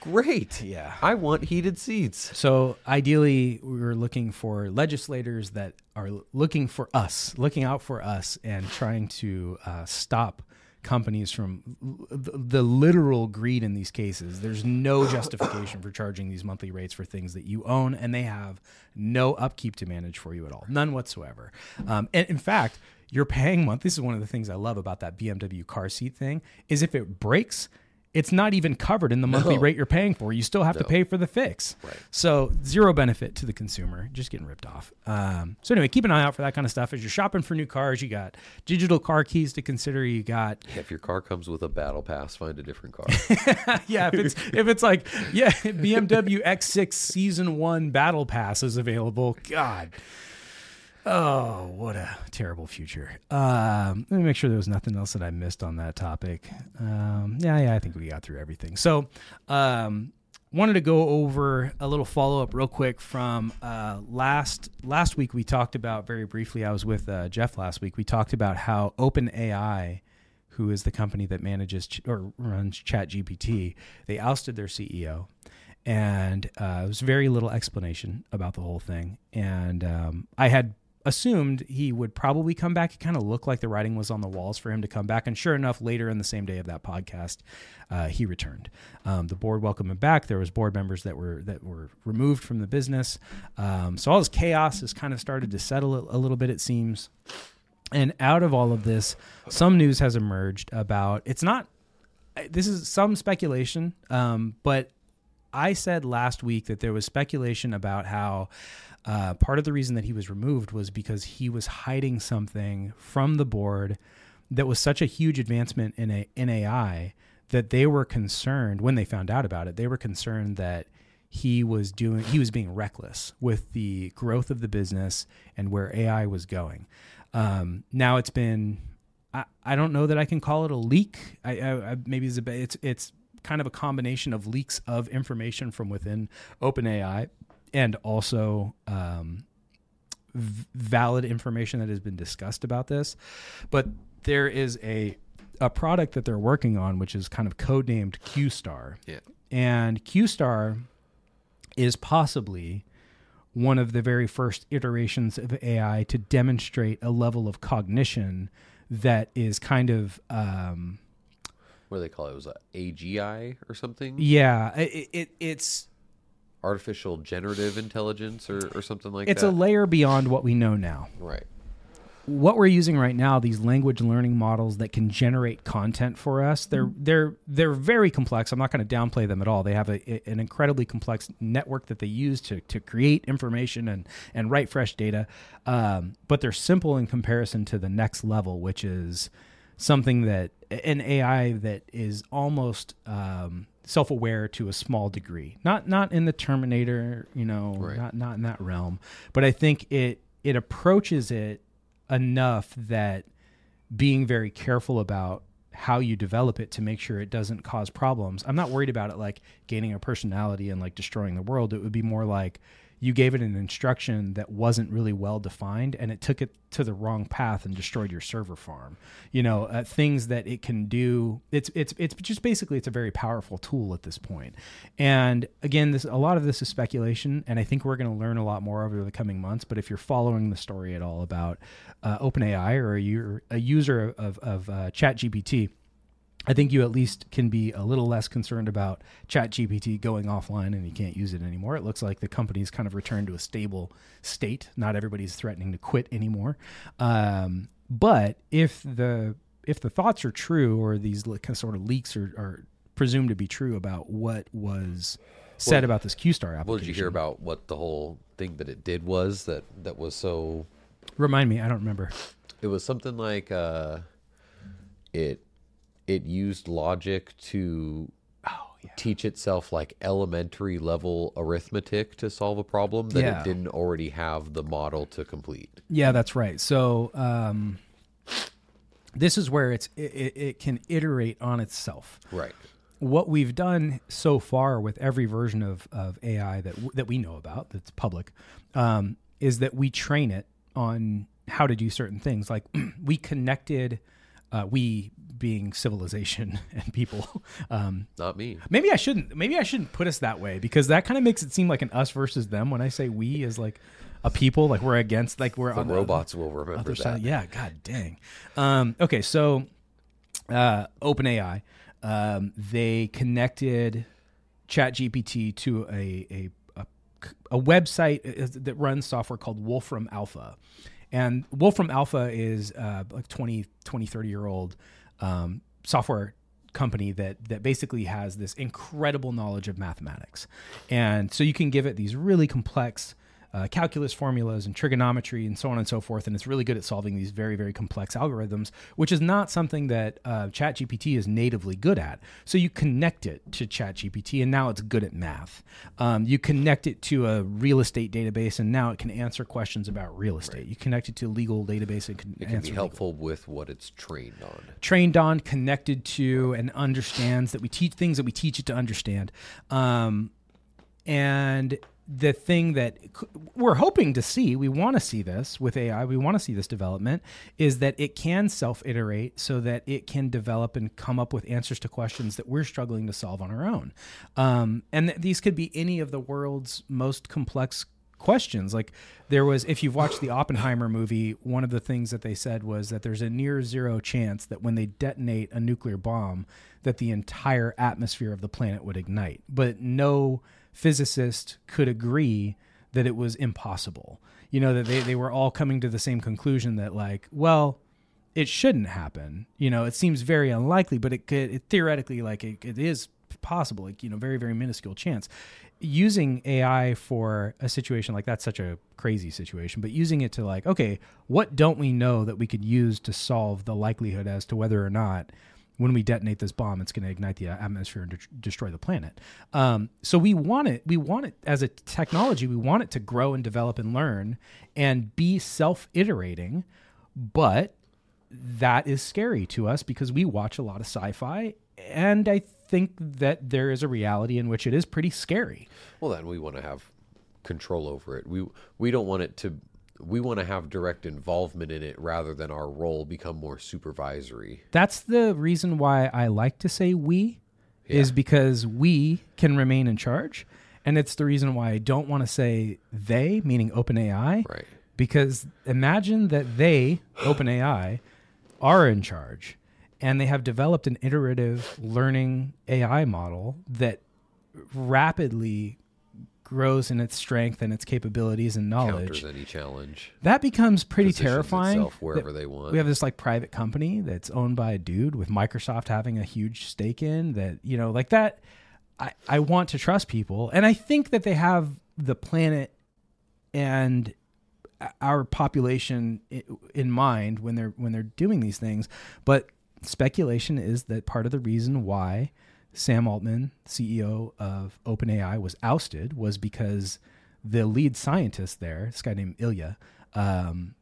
Great. Yeah. I want heated seats. So ideally, we are looking for legislators that are looking for us, looking out for us, and trying to uh, stop companies from the literal greed in these cases. There's no justification for charging these monthly rates for things that you own, and they have no upkeep to manage for you at all, none whatsoever. Um, and in fact, you're paying month. This is one of the things I love about that BMW car seat thing is if it breaks. It's not even covered in the monthly No. rate you're paying for. You still have to pay for the fix. Right. So zero benefit to the consumer, just getting ripped off. Um, so anyway, keep an eye out for that kind of stuff as you're shopping for new cars. You got digital car keys to consider. You got If your car comes with a battle pass, find a different car. yeah. If it's if it's like yeah, BMW X6 Season One Battle Pass is available. God. Oh, what a terrible future. Um, let me make sure there was nothing else that I missed on that topic. Um, yeah, yeah, I think we got through everything. So, um, wanted to go over a little follow up real quick from uh, last last week. We talked about very briefly. I was with uh, Jeff last week. We talked about how OpenAI, who is the company that manages ch- or runs ChatGPT, they ousted their CEO and uh, was very little explanation about the whole thing. And um, I had assumed he would probably come back. It kind of looked like the writing was on the walls for him to come back. And sure enough, later in the same day of that podcast, uh, he returned. Um, the board welcomed him back. There was board members that were that were removed from the business. Um, so all this chaos has kind of started to settle a, little bit. It seems. And out of all of this, some news has emerged about it's not. This is some speculation, um, but I said last week that there was speculation about how uh, part of the reason that he was removed was because he was hiding something from the board that was such a huge advancement in a in AI that they were concerned when they found out about it. They were concerned that he was doing he was being reckless with the growth of the business and where AI was going. Um, now it's been I, I don't know that I can call it a leak. I, I, I maybe it's a, it's it's kind of a combination of leaks of information from within OpenAI and also um, v- valid information that has been discussed about this. But there is a a product that they're working on, which is kind of codenamed QStar. Yeah. And QStar is possibly one of the very first iterations of AI to demonstrate a level of cognition that is kind of um, What do they call it? It was a AGI or something? yeah it, it it's Artificial generative intelligence or, or something like it's that. It's a layer beyond what we know now right. what we're using right now these language learning models that can generate content for us they're they're they're very complex i'm not going to downplay them at all they have a, an incredibly complex network that they use to, to create information and and write fresh data um, but they're simple in comparison to the next level which is something that an ai that is almost um, self-aware to a small degree not not in the terminator you know Right. not not in that realm but i think it it approaches it enough that being very careful about how you develop it to make sure it doesn't cause problems. I'm not worried about it like gaining a personality and like destroying the world. It would be more like you gave it an instruction that wasn't really well defined and it took it to the wrong path and destroyed your server farm. You know, uh, things that it can do. It's it's it's just basically it's a very powerful tool at this point. And again, this a lot of this is speculation, and I think we're going to learn a lot more over the coming months. But if you're following the story at all about uh, OpenAI or you're a user of of uh, ChatGPT. I think you at least can be a little less concerned about ChatGPT going offline and you can't use it anymore. It looks like the company's kind of returned to a stable state. Not everybody's threatening to quit anymore. Um, but if the if the thoughts are true or these kind of sort of leaks are, are presumed to be true about what was said Well, about this QStar application, What did you hear about what the whole thing that it did was that that was so Remind me, I don't remember. it was something like uh it it used logic to Oh yeah, teach itself like elementary level arithmetic to solve a problem that Yeah. it didn't already have the model to complete. Yeah, that's right. So um, this is where it's it, it, can iterate on itself. Right. What we've done so far with every version of, of AI that w- that we know about that's public um, is that we train it on how to do certain things. Like we connected, uh, we being civilization and people. Um, Not me. maybe I shouldn't. Maybe I shouldn't put us that way because that kind of makes it seem like an us versus them. When I say we as like a people, like we're against, like we're The on robots will remember other that. side. Yeah, god dang. Um, okay, so uh, OpenAI, um, they connected ChatGPT to a, a a a website uh, that runs software called Wolfram Alpha. And Wolfram Alpha is uh, like 20, 20, 30 year old um, software company that that basically has this incredible knowledge of mathematics. And so you can give it these really complex uh, calculus formulas and trigonometry and so on and so forth. And it's really good at solving these very, very complex algorithms, which is not something that uh, ChatGPT is natively good at. So you connect it to ChatGPT, and now it's good at math. Um, you connect it to a real estate database, and now it can answer questions about real estate. You connect it to a legal database and can It can be legal helpful with what it's trained on. trained on, connected to, and understands that we teach things that we teach it to understand. Um, and the thing that we're hoping to see, we want to see this with AI, we want to see this development, is that it can self iterate so that it can develop and come up with answers to questions that we're struggling to solve on our own. Um, and th- these could be any of the world's most complex questions. Like there was, if you've watched the Oppenheimer movie, one of the things that they said was that there's a near zero chance that when they detonate a nuclear bomb, that the entire atmosphere of the planet would ignite. But no physicist could agree that it was impossible. You know, that they, they were all coming to the same conclusion that like, well, it shouldn't happen. You know, it seems very unlikely, but it could it theoretically like it, it is possible. Like you know, very very minuscule chance. Using AI for a situation like that's such a crazy situation, but using it to like, okay, what don't we know that we could use to solve the likelihood as to whether or not when we detonate this bomb, it's going to ignite the atmosphere and de- destroy the planet. Um, so we want it. We want it as a technology. We want it to grow and develop and learn and be self-iterating, but that is scary to us because we watch a lot of sci-fi and I think that there is a reality in which it is pretty scary. Well, then we want to have control over it. We we don't want it to. We want to have direct involvement in it rather than our role become more supervisory. That's the reason why I like to say we is because we can remain in charge and it's the reason why I don't want to say they meaning OpenAI Right. because imagine that they OpenAI are in charge and they have developed an iterative learning AI model that rapidly grows in its strength and its capabilities and knowledge. Counters any challenge. That becomes pretty Positions terrifying. itself wherever they want. We have this like private company that's owned by a dude with Microsoft having a huge stake in that, you know, like that. I, I want to trust people. And I think that they have the planet and our population in mind when they're when they're doing these things. But speculation is that part of the reason why Sam Altman, CEO of OpenAI, was ousted was because the lead scientist there, this guy named Ilya, um,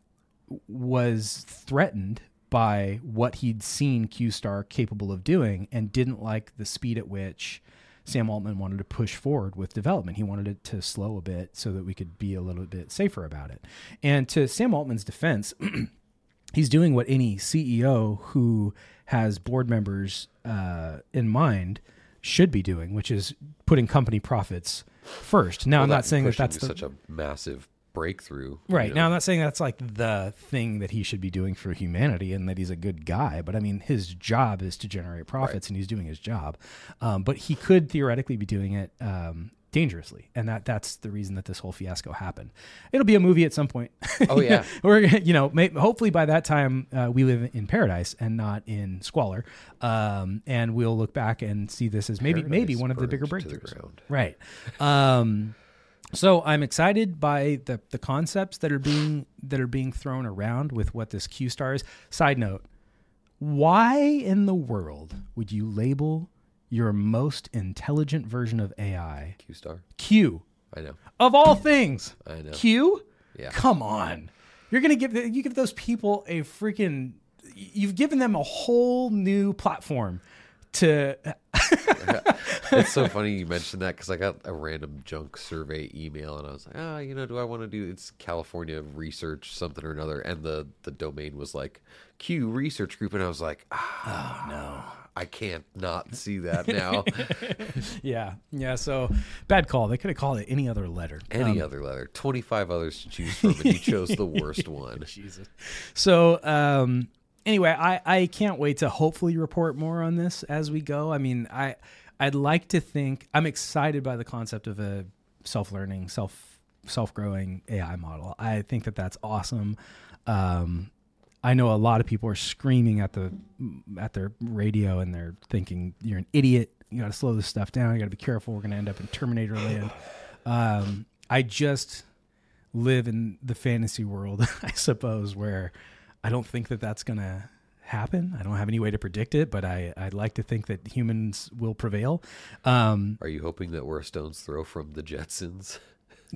was threatened by what he'd seen QStar capable of doing and didn't like the speed at which Sam Altman wanted to push forward with development. He wanted it to slow a bit so that we could be a little bit safer about it. And to Sam Altman's defense, he's doing what any CEO who has board members uh, in mind should be doing, which is putting company profits first. Now, I'm not saying that that's the, such a massive breakthrough. Right. you Now. I'm not saying that's like the thing that he should be doing for humanity and that he's a good guy, but I mean, his job is to generate profits and he's doing his job. Um, but he could theoretically be doing it um, dangerously. And that that's the reason that this whole fiasco happened. It'll be a movie at some point. Oh, yeah. We're, you know, may, hopefully by that time uh, we live in paradise and not in squalor. Um, and we'll look back and see this as maybe, maybe one of the bigger to the breakthroughs. Right. Um, so I'm excited by the the concepts that are being that are being thrown around with what this Q star is. Side note: Why in the world would you label your most intelligent version of AI Q star. Q I know. of all things? I know. Q? Yeah. Come on. You're gonna give the, you give those people a freaking. You've given them a whole new platform to it's so funny you mentioned that because I got a random junk survey email and I was like, ah, you know, do I want to do it's California research something or another? And the the domain was like Q Research Group, and I was like, ah, oh no. I can't not see that now. Yeah, yeah. So bad call. They could have called it any other letter. Any Um, other letter, twenty five others to choose from, and you chose the worst one. Jesus. So um, anyway, I I can't wait to hopefully report more on this as we go. I mean, I I'd like to think I'm excited by the concept of a self learning, self self growing AI model. I think that that's awesome. Um, I know a lot of people are screaming at the at their radio and they're thinking you're an idiot. You got to slow this stuff down. You got to be careful. We're going to end up in Terminator land. Um, I just live in the fantasy world, I suppose, where I don't think that that's going to happen. I don't have any way to predict it, but I, I'd like to think that humans will prevail. Um, Are you hoping that we're a stone's throw from the Jetsons?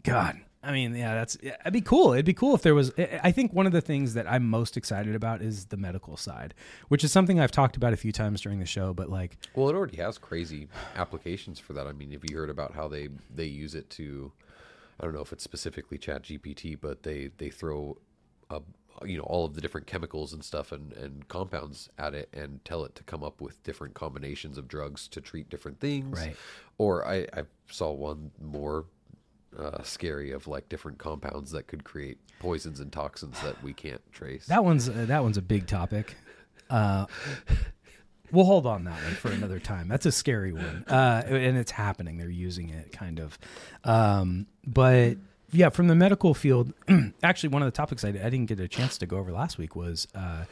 God, I mean, yeah, that's yeah, it'd be cool. It'd be cool if there was. I- I think one of the things that I'm most excited about is the medical side, which is something I've talked about a few times during the show. But like, Well, it already has crazy applications for that. I mean, have you heard about how they they use it to? I don't know if it's specifically Chat GPT, but they they throw, a, you know, all of the different chemicals and stuff and and compounds at it and tell it to come up with different combinations of drugs to treat different things. Right. Or I I saw one more. Uh, scary of like different compounds that could create poisons and toxins that we can't trace. that one's uh, that one's a big topic. Uh, we'll hold on that one for another time. That's a scary one, uh, and it's happening. They're using it, kind of. Um, but yeah, from the medical field, actually, one of the topics I, I didn't get a chance to go over last week was uh,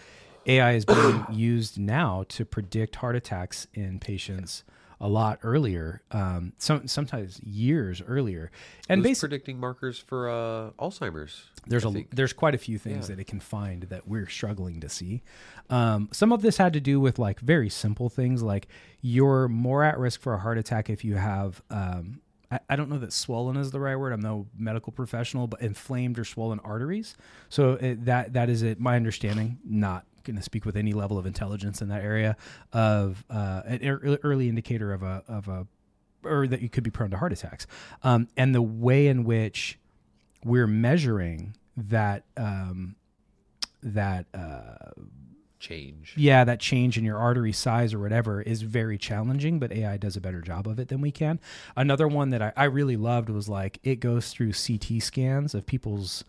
AI is being used now to predict heart attacks in patients a lot earlier, um, some sometimes years earlier, and Who's basically predicting markers for uh, Alzheimer's. there's I a think. there's quite a few things Yeah. that it can find that we're struggling to see. Um, some of this had to do with like very simple things, like you're more at risk for a heart attack if you have. Um, I, I don't know that swollen is the right word. I'm no medical professional, but inflamed or swollen arteries. So it, that that is it. My understanding, not going to speak with any level of intelligence in that area of uh, an ear- early indicator of a of a or that you could be prone to heart attacks. Um, and the way in which we're measuring that um, that uh, change. yeah that change in your artery size or whatever is very challenging but ai does a better job of it than we can another one that i, I really loved was like it goes through ct scans of people's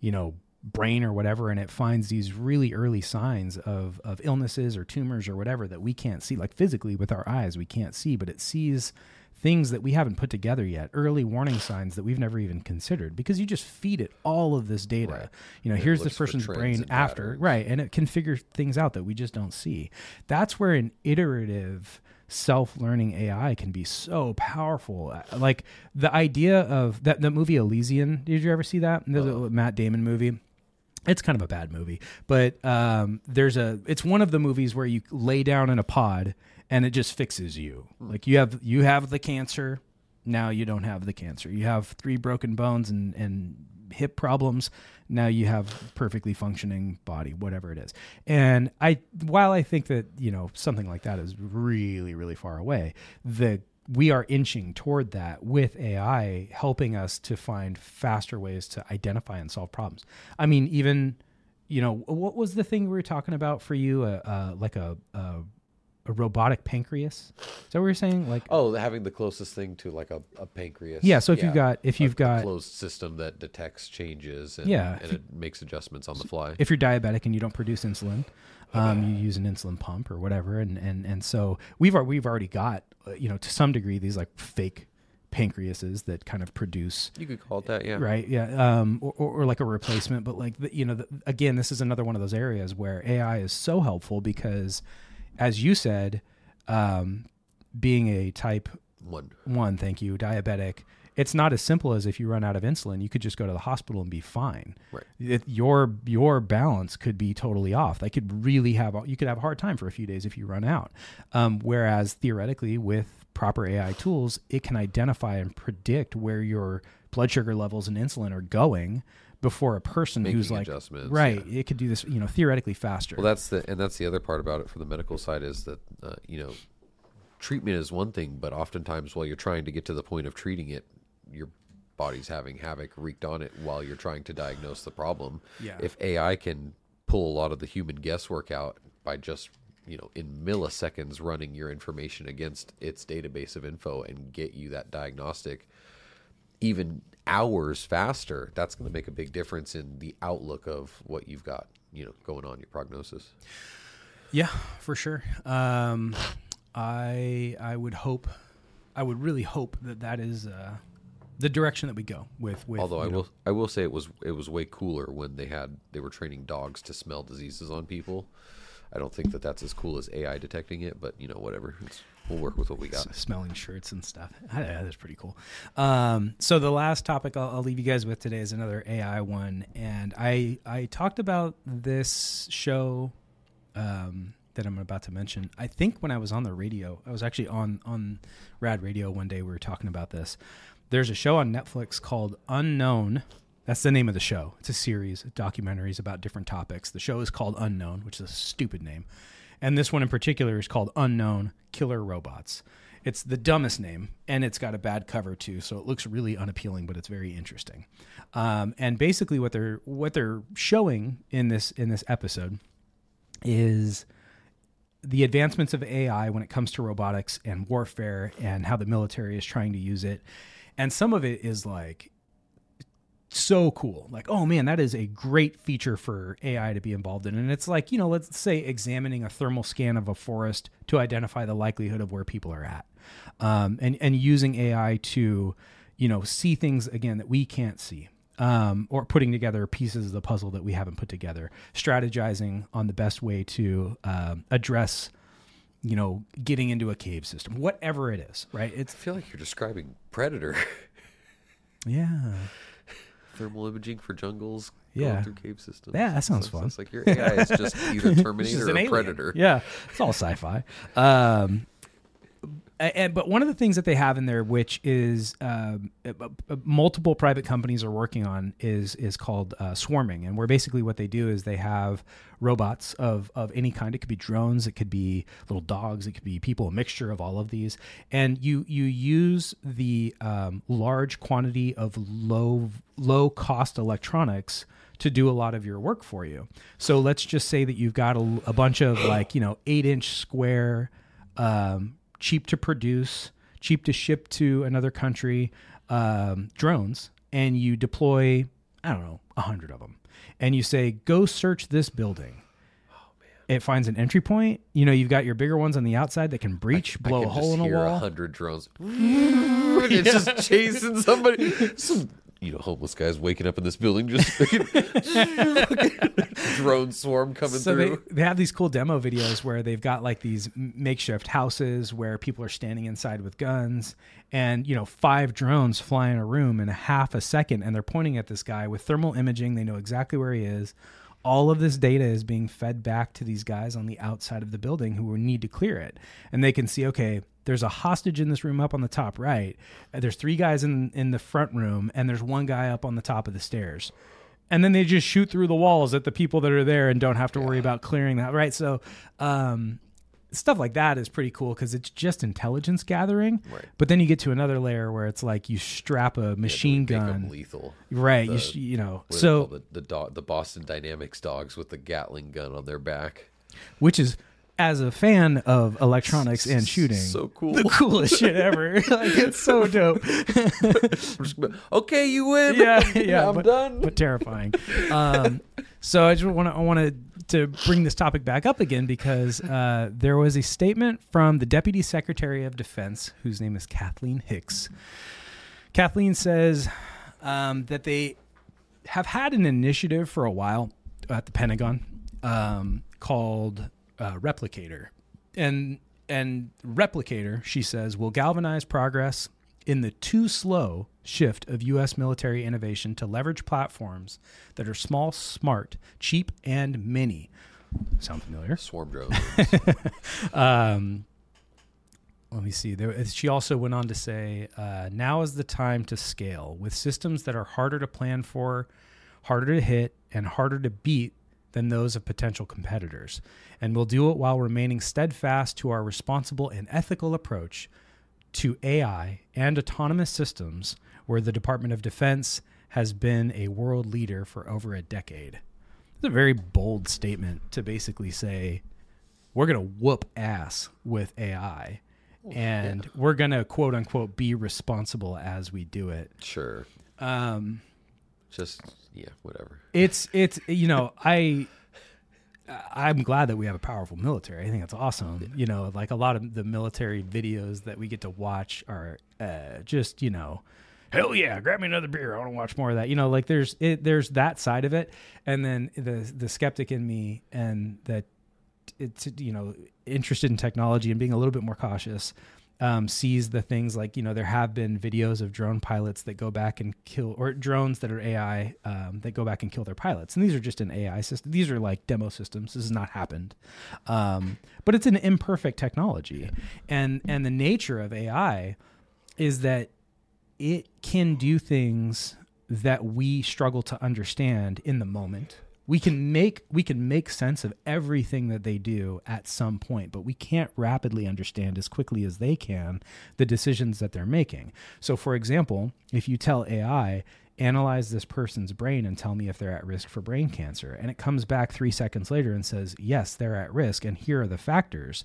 you know brain or whatever and it finds these really early signs of of illnesses or tumors or whatever that we can't see like physically with our eyes we can't see but it sees things that we haven't put together yet early warning signs that we've never even considered because you just feed it all of this data Right. you know it here's this person's brain after patterns. right and it can figure things out that we just don't see that's where an iterative self-learning ai can be so powerful Uh, like the idea of that the movie Elysium did you ever see that the Uh-huh. the matt damon movie it's kind of a bad movie, but um, there's a. It's one of the movies where you lay down in a pod and it just fixes you. Like you have you have the cancer, now you don't have the cancer. You have three broken bones and and hip problems. Now you have perfectly functioning body, whatever it is. And I, while I think that you know something like that is really really far away, the we are inching toward that with AI helping us to find faster ways to identify and solve problems. I mean, even you know, what was the thing we were talking about for you? Uh, uh, like a, a a robotic pancreas? Is that what you're saying? Like, Oh, having the closest thing to like a, a pancreas. Yeah, so if you've got- if you've a got- closed system that detects changes and, Yeah, and it makes adjustments on the fly. if you're diabetic and you don't produce insulin, um, you use an insulin pump or whatever, and and and so we've we've already got uh, you know to some degree these like fake pancreases that kind of produce you could call it that, yeah. right yeah um or, or, or like a replacement but like the, you know the, again this is another one of those areas where ai is so helpful because as you said um being a type One. one thank you diabetic it's not as simple as if you run out of insulin you could just go to the hospital and be fine Right. it, your your balance could be totally off they could really have you could have a hard time for a few days if you run out um, whereas theoretically with proper ai tools it can identify and predict where your blood sugar levels and insulin are going before a person who's like adjustments, right yeah. it could do this you know theoretically faster Well, that's the and that's the other part about it from the medical side is that uh, you know treatment is one thing, but oftentimes while you're trying to get to the point of treating it, your body's having havoc wreaked on it while you're trying to diagnose the problem. Yeah. If AI can pull a lot of the human guesswork out by just you know in milliseconds running your information against its database of info and get you that diagnostic even hours faster that's going to make a big difference in the outlook of what you've got you know going on your prognosis Yeah, for sure. Um, I I would hope, I would really hope that that is uh, the direction that we go with. with Although I know- will, I will say it was it was way cooler when they had they were training dogs to smell diseases on people. I don't think that that's as cool as AI detecting it, but you know, whatever. It's, we'll work with what we got. S- smelling shirts and stuff. Yeah, that's pretty cool. Um, so the last topic I'll, I'll leave you guys with today is another AI one, and I I talked about this show um, that I'm about to mention. I think when I was on the radio, I was actually on on Rad Radio one day. We were talking about this. There's a show on Netflix called Unknown. That's the name of the show. It's a series of documentaries about different topics. The show is called Unknown, which is a stupid name. And this one in particular is called Unknown Killer Robots. It's the dumbest name, and it's got a bad cover too, so it looks really unappealing, but it's very interesting. Um, and basically, what they're what they're showing in this in this episode is the advancements of AI when it comes to robotics and warfare, and how the military is trying to use it. And some of it is like so cool. Like, oh man, that is a great feature for AI to be involved in. And it's like, you know, let's say examining a thermal scan of a forest to identify the likelihood of where people are at. Um, and, and using AI to, you know, see things again that we can't see. Um, or putting together pieces of the puzzle that we haven't put together, strategizing on the best way to um, address, you know, getting into a cave system, whatever it is, right? It's I feel like you're describing Predator. yeah, Thermal imaging for jungles. Yeah. Going through cave systems. Yeah, that sounds So- fun. It's like your AI is just either Terminator just or alien. Predator. Yeah, it's all sci-fi. Um, and but one of the things that they have in there, which is uh, multiple private companies are working on, is is called uh, swarming, and where basically what they do is they have robots of of any kind. It could be drones, it could be little dogs, it could be people, a mixture of all of these, and you you use the um, large quantity of low low cost electronics to do a lot of your work for you. So let's just say that you've got a, a bunch of like, you know, eight inch square, um, cheap to produce, cheap to ship to another country um, drones, and you deploy, I don't know, a hundred of them. And you say, go search this building. It finds an entry point. You know, you've got your bigger ones on the outside that can breach, I blow can a hole in a wall. a hundred drones. it's just chasing somebody. Some you know homeless guys waking up in this building, just drone swarm coming so they, through. they have these cool demo videos where they've got like these makeshift houses where people are standing inside with guns and you know five drones fly in a room in a half a second and they're pointing at this guy with thermal imaging. They know exactly where he is. All of this data is being fed back to these guys on the outside of the building who need to clear it. And they can see okay there's a hostage in this room up on the top right Uh, there's three guys in in the front room and there's one guy up on the top of the stairs and then they just shoot through the walls at the people that are there and don't have to worry about clearing that right so um, stuff like that is pretty cool because it's just intelligence gathering Right. but then you get to another layer where it's like you strap a machine Make 'em gun lethal. right The- you, sh- you know What are they so the the, dog, the Boston Dynamics dogs with the Gatling gun on their back. which is as a fan of electronics and shooting So cool. the coolest shit ever like it's so dope okay, you win. yeah, yeah, I'm but, done. but terrifying. Um, so I just want to I wanted to bring this topic back up again because uh, there was a statement from the Deputy Secretary of Defense, whose name is Kathleen Hicks. Kathleen says um, that they have had an initiative for a while at the Pentagon um, called uh, Replicator, and and Replicator, she says, will galvanize progress in the too slow shift of U.S. military innovation to leverage platforms that are small, smart, cheap, and mini. Sound familiar? Swarm drones. Um, let me see. There, she also went on to say, uh, "Now is the time to scale with systems that are harder to plan for, harder to hit, and harder to beat than those of potential competitors, and we'll do it while remaining steadfast to our responsible and ethical approach to AI and autonomous systems, where the Department of Defense has been a world leader for over a decade." It's a very bold statement to basically say we're going to whoop ass with AI and we're going to quote unquote be responsible as we do it. sure. Um, Just yeah, whatever. it's, it's, you know, I, I'm glad that we have a powerful military. I think that's awesome. You know, like a lot of the military videos that we get to watch are uh, just, you know, hell yeah, grab me another beer. I want to watch more of that. You know, like there's it, there's that side of it, and then the the skeptic in me and that it's you know interested in technology and being a little bit more cautious um, sees the things like you know there have been videos of drone pilots that go back and kill or drones that are AI um, that go back and kill their pilots. And these are just an AI system. These are like demo systems. This has not happened. Um, but it's an imperfect technology. And and the nature of AI is that it can do things that we struggle to understand in the moment we can make we can make sense of everything that they do at some point but we can't rapidly understand as quickly as they can the decisions that they're making so for example if you tell ai analyze this person's brain and tell me if they're at risk for brain cancer and it comes back 3 seconds later and says yes they're at risk and here are the factors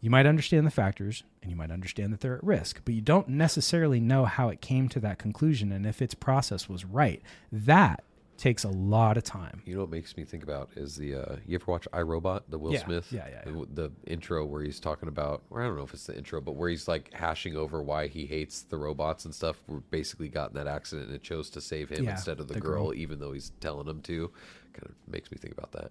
you might understand the factors and you might understand that they're at risk, but you don't necessarily know how it came to that conclusion and if its process was right. That takes a lot of time. You know what makes me think about is the uh, you ever watch iRobot, the Will Yeah, Smith, yeah, yeah, yeah. The, the intro where he's talking about, or I don't know if it's the intro, but where he's like hashing over why he hates the robots and stuff. Were basically got in that accident and it chose to save him Yeah, instead of the, the girl, girl. even though he's telling him to. Kind of makes me think about that.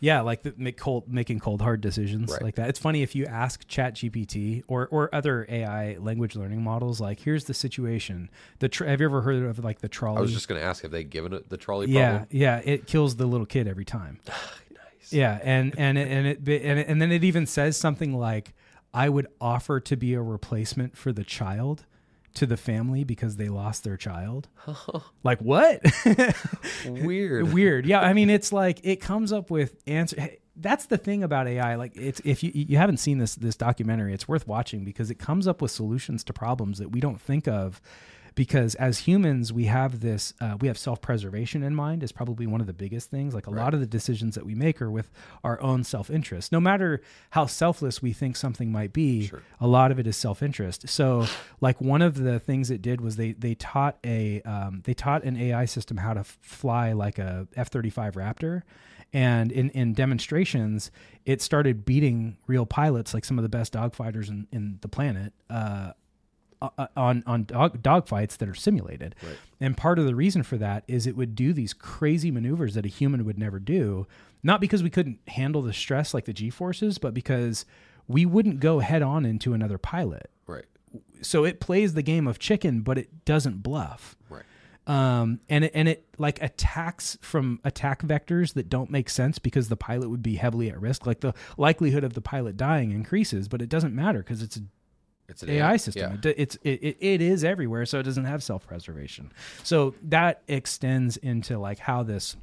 Yeah, like the make cold making cold hard decisions Right. like that. It's funny if you ask ChatGPT or or other AI language learning models like here's the situation. The tr- have you ever heard of like the trolley? I was just going to ask, have they given it the trolley yeah, problem? yeah, it kills the little kid every time. Nice. Yeah, and and it, and it and it, and then it even says something like, "I would offer to be a replacement for the child to the family because they lost their child." like what? Weird. Weird. Yeah, I mean, it's like it comes up with answer. That's the thing about AI. Like, it's if you you haven't seen this this documentary, it's worth watching because it comes up with solutions to problems that we don't think of. Because as humans, we have this, uh, we have self preservation in mind is probably one of the biggest things. Like a lot of the decisions that we make are with our own self interest. No matter how selfless we think something might be, a lot of it is self interest. So, like one of the things it did was they they taught a um, they taught an AI system how to f- fly like a F thirty five Raptor, and in in demonstrations, it started beating real pilots, like some of the best dogfighters in in the planet. Uh, on on dog dog fights that are simulated. And part of the reason for that is it would do these crazy maneuvers that a human would never do, not because we couldn't handle the stress like the G forces, but because we wouldn't go head on into another pilot. Right. So it plays the game of chicken, but it doesn't bluff. Right. Um, and it, and it like attacks from attack vectors that don't make sense because the pilot would be heavily at risk. Like the likelihood of the pilot dying increases, but it doesn't matter because it's a It's an AI system. Yeah. It It's it, it, it is everywhere, so it doesn't have self preservation. So that extends into like how this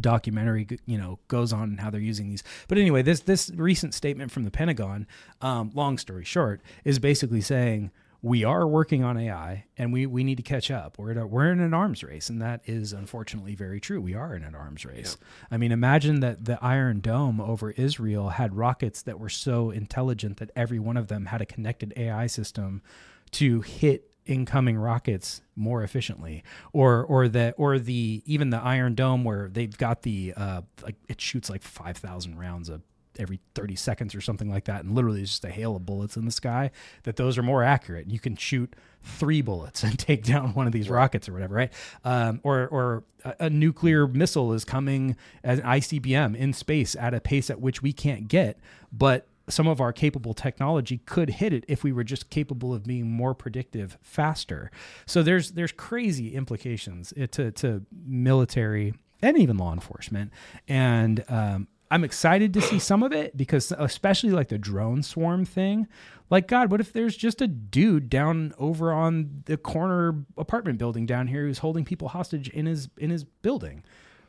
documentary you know goes on and how they're using these but anyway this this recent statement from the pentagon um, long story short is basically saying we are working on ai and we we need to catch up. We're at a, we're in an arms race and that is unfortunately very true. We are in an arms race. I mean imagine that the iron dome over israel had rockets that were so intelligent that every one of them had a connected ai system to hit incoming rockets more efficiently. Or or the or the even the iron dome where they've got the uh like it shoots like 5000 rounds of every 30 seconds or something like that and literally it's just a hail of bullets in the sky that those are more accurate you can shoot three bullets and take down one of these rockets or whatever right um, or or a, a nuclear missile is coming as an ICBM in space at a pace at which we can't get but some of our capable technology could hit it if we were just capable of being more predictive faster. So there's there's crazy implications uh, to to military and even law enforcement. And um, I'm excited to see some of it because especially like the drone swarm thing. Like God, what if there's just a dude down over on the corner apartment building down here who's holding people hostage in his in his building?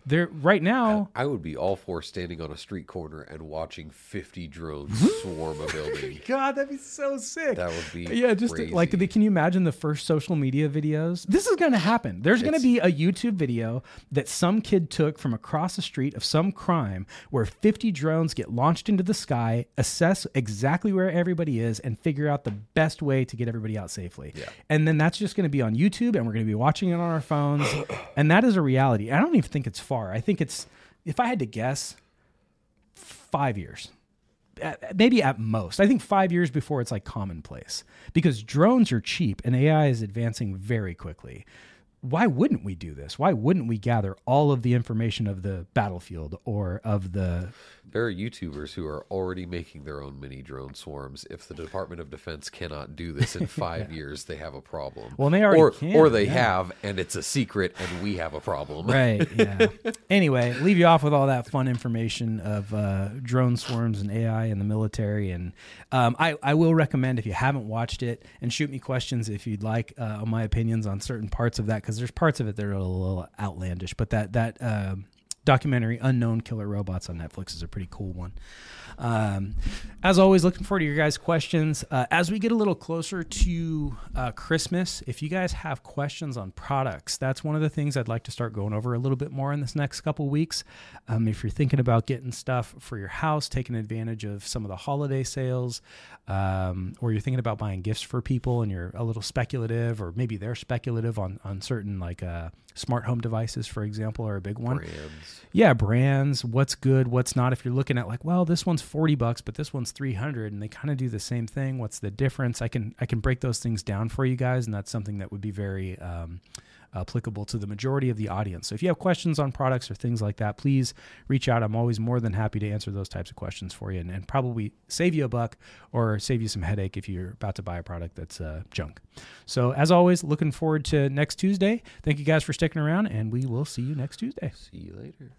There right now I would be all for standing on a street corner and watching 50 drones swarm a building. God, that'd be so sick. That would be yeah. Just crazy. like, can you imagine the first social media videos? This is going to happen. There's going to be a YouTube video that some kid took from across the street of some crime, where 50 drones get launched into the sky, assess exactly where everybody is, and figure out the best way to get everybody out safely. Yeah. And then that's just going to be on YouTube, and we're going to be watching it on our phones, and that is a reality. I don't even think it's far. I think it's, if I had to guess, five years maybe at most. I think five years before it's like commonplace because drones are cheap and AI is advancing very quickly. why wouldn't we do this? Why wouldn't we gather all of the information of the battlefield or of the There are YouTubers who are already making their own mini drone swarms. If the Department of Defense cannot do this in five years, they have a problem. Well, they already or can, or they yeah. have, and it's a secret, and we have a problem. right? Yeah. anyway, leave you off with all that fun information of uh, drone swarms and AI in the military, and um, I I will recommend if you haven't watched it and shoot me questions if you'd like uh, on my opinions on certain parts of that because there's parts of it that are a little outlandish, but that that. Um, documentary unknown killer robots on netflix is a pretty cool one um, as always looking forward to your guys questions. Uh, as we get a little closer to uh, christmas if you guys have questions on products that's one of the things i'd like to start going over a little bit more in this next couple weeks. Um, if you're thinking about getting stuff for your house taking advantage of some of the holiday sales um, or you're thinking about buying gifts for people and you're a little speculative or maybe they're speculative on, on certain like uh, smart home devices for example are a big one. Brands. yeah brands what's good what's not. If you're looking at like well this one's 40 bucks but this one's 300 and they kind of do the same thing. What's the difference? I can i can break those things down for you guys and that's something that would be very um, applicable to the majority of the audience. So if you have questions on products or things like that please reach out. I'm always more than happy to answer those types of questions for you and, and probably save you a buck or save you some headache if you're about to buy a product that's uh, junk. So as always looking forward to next tuesday. Thank you guys for sticking around and we will see you next tuesday. See you later.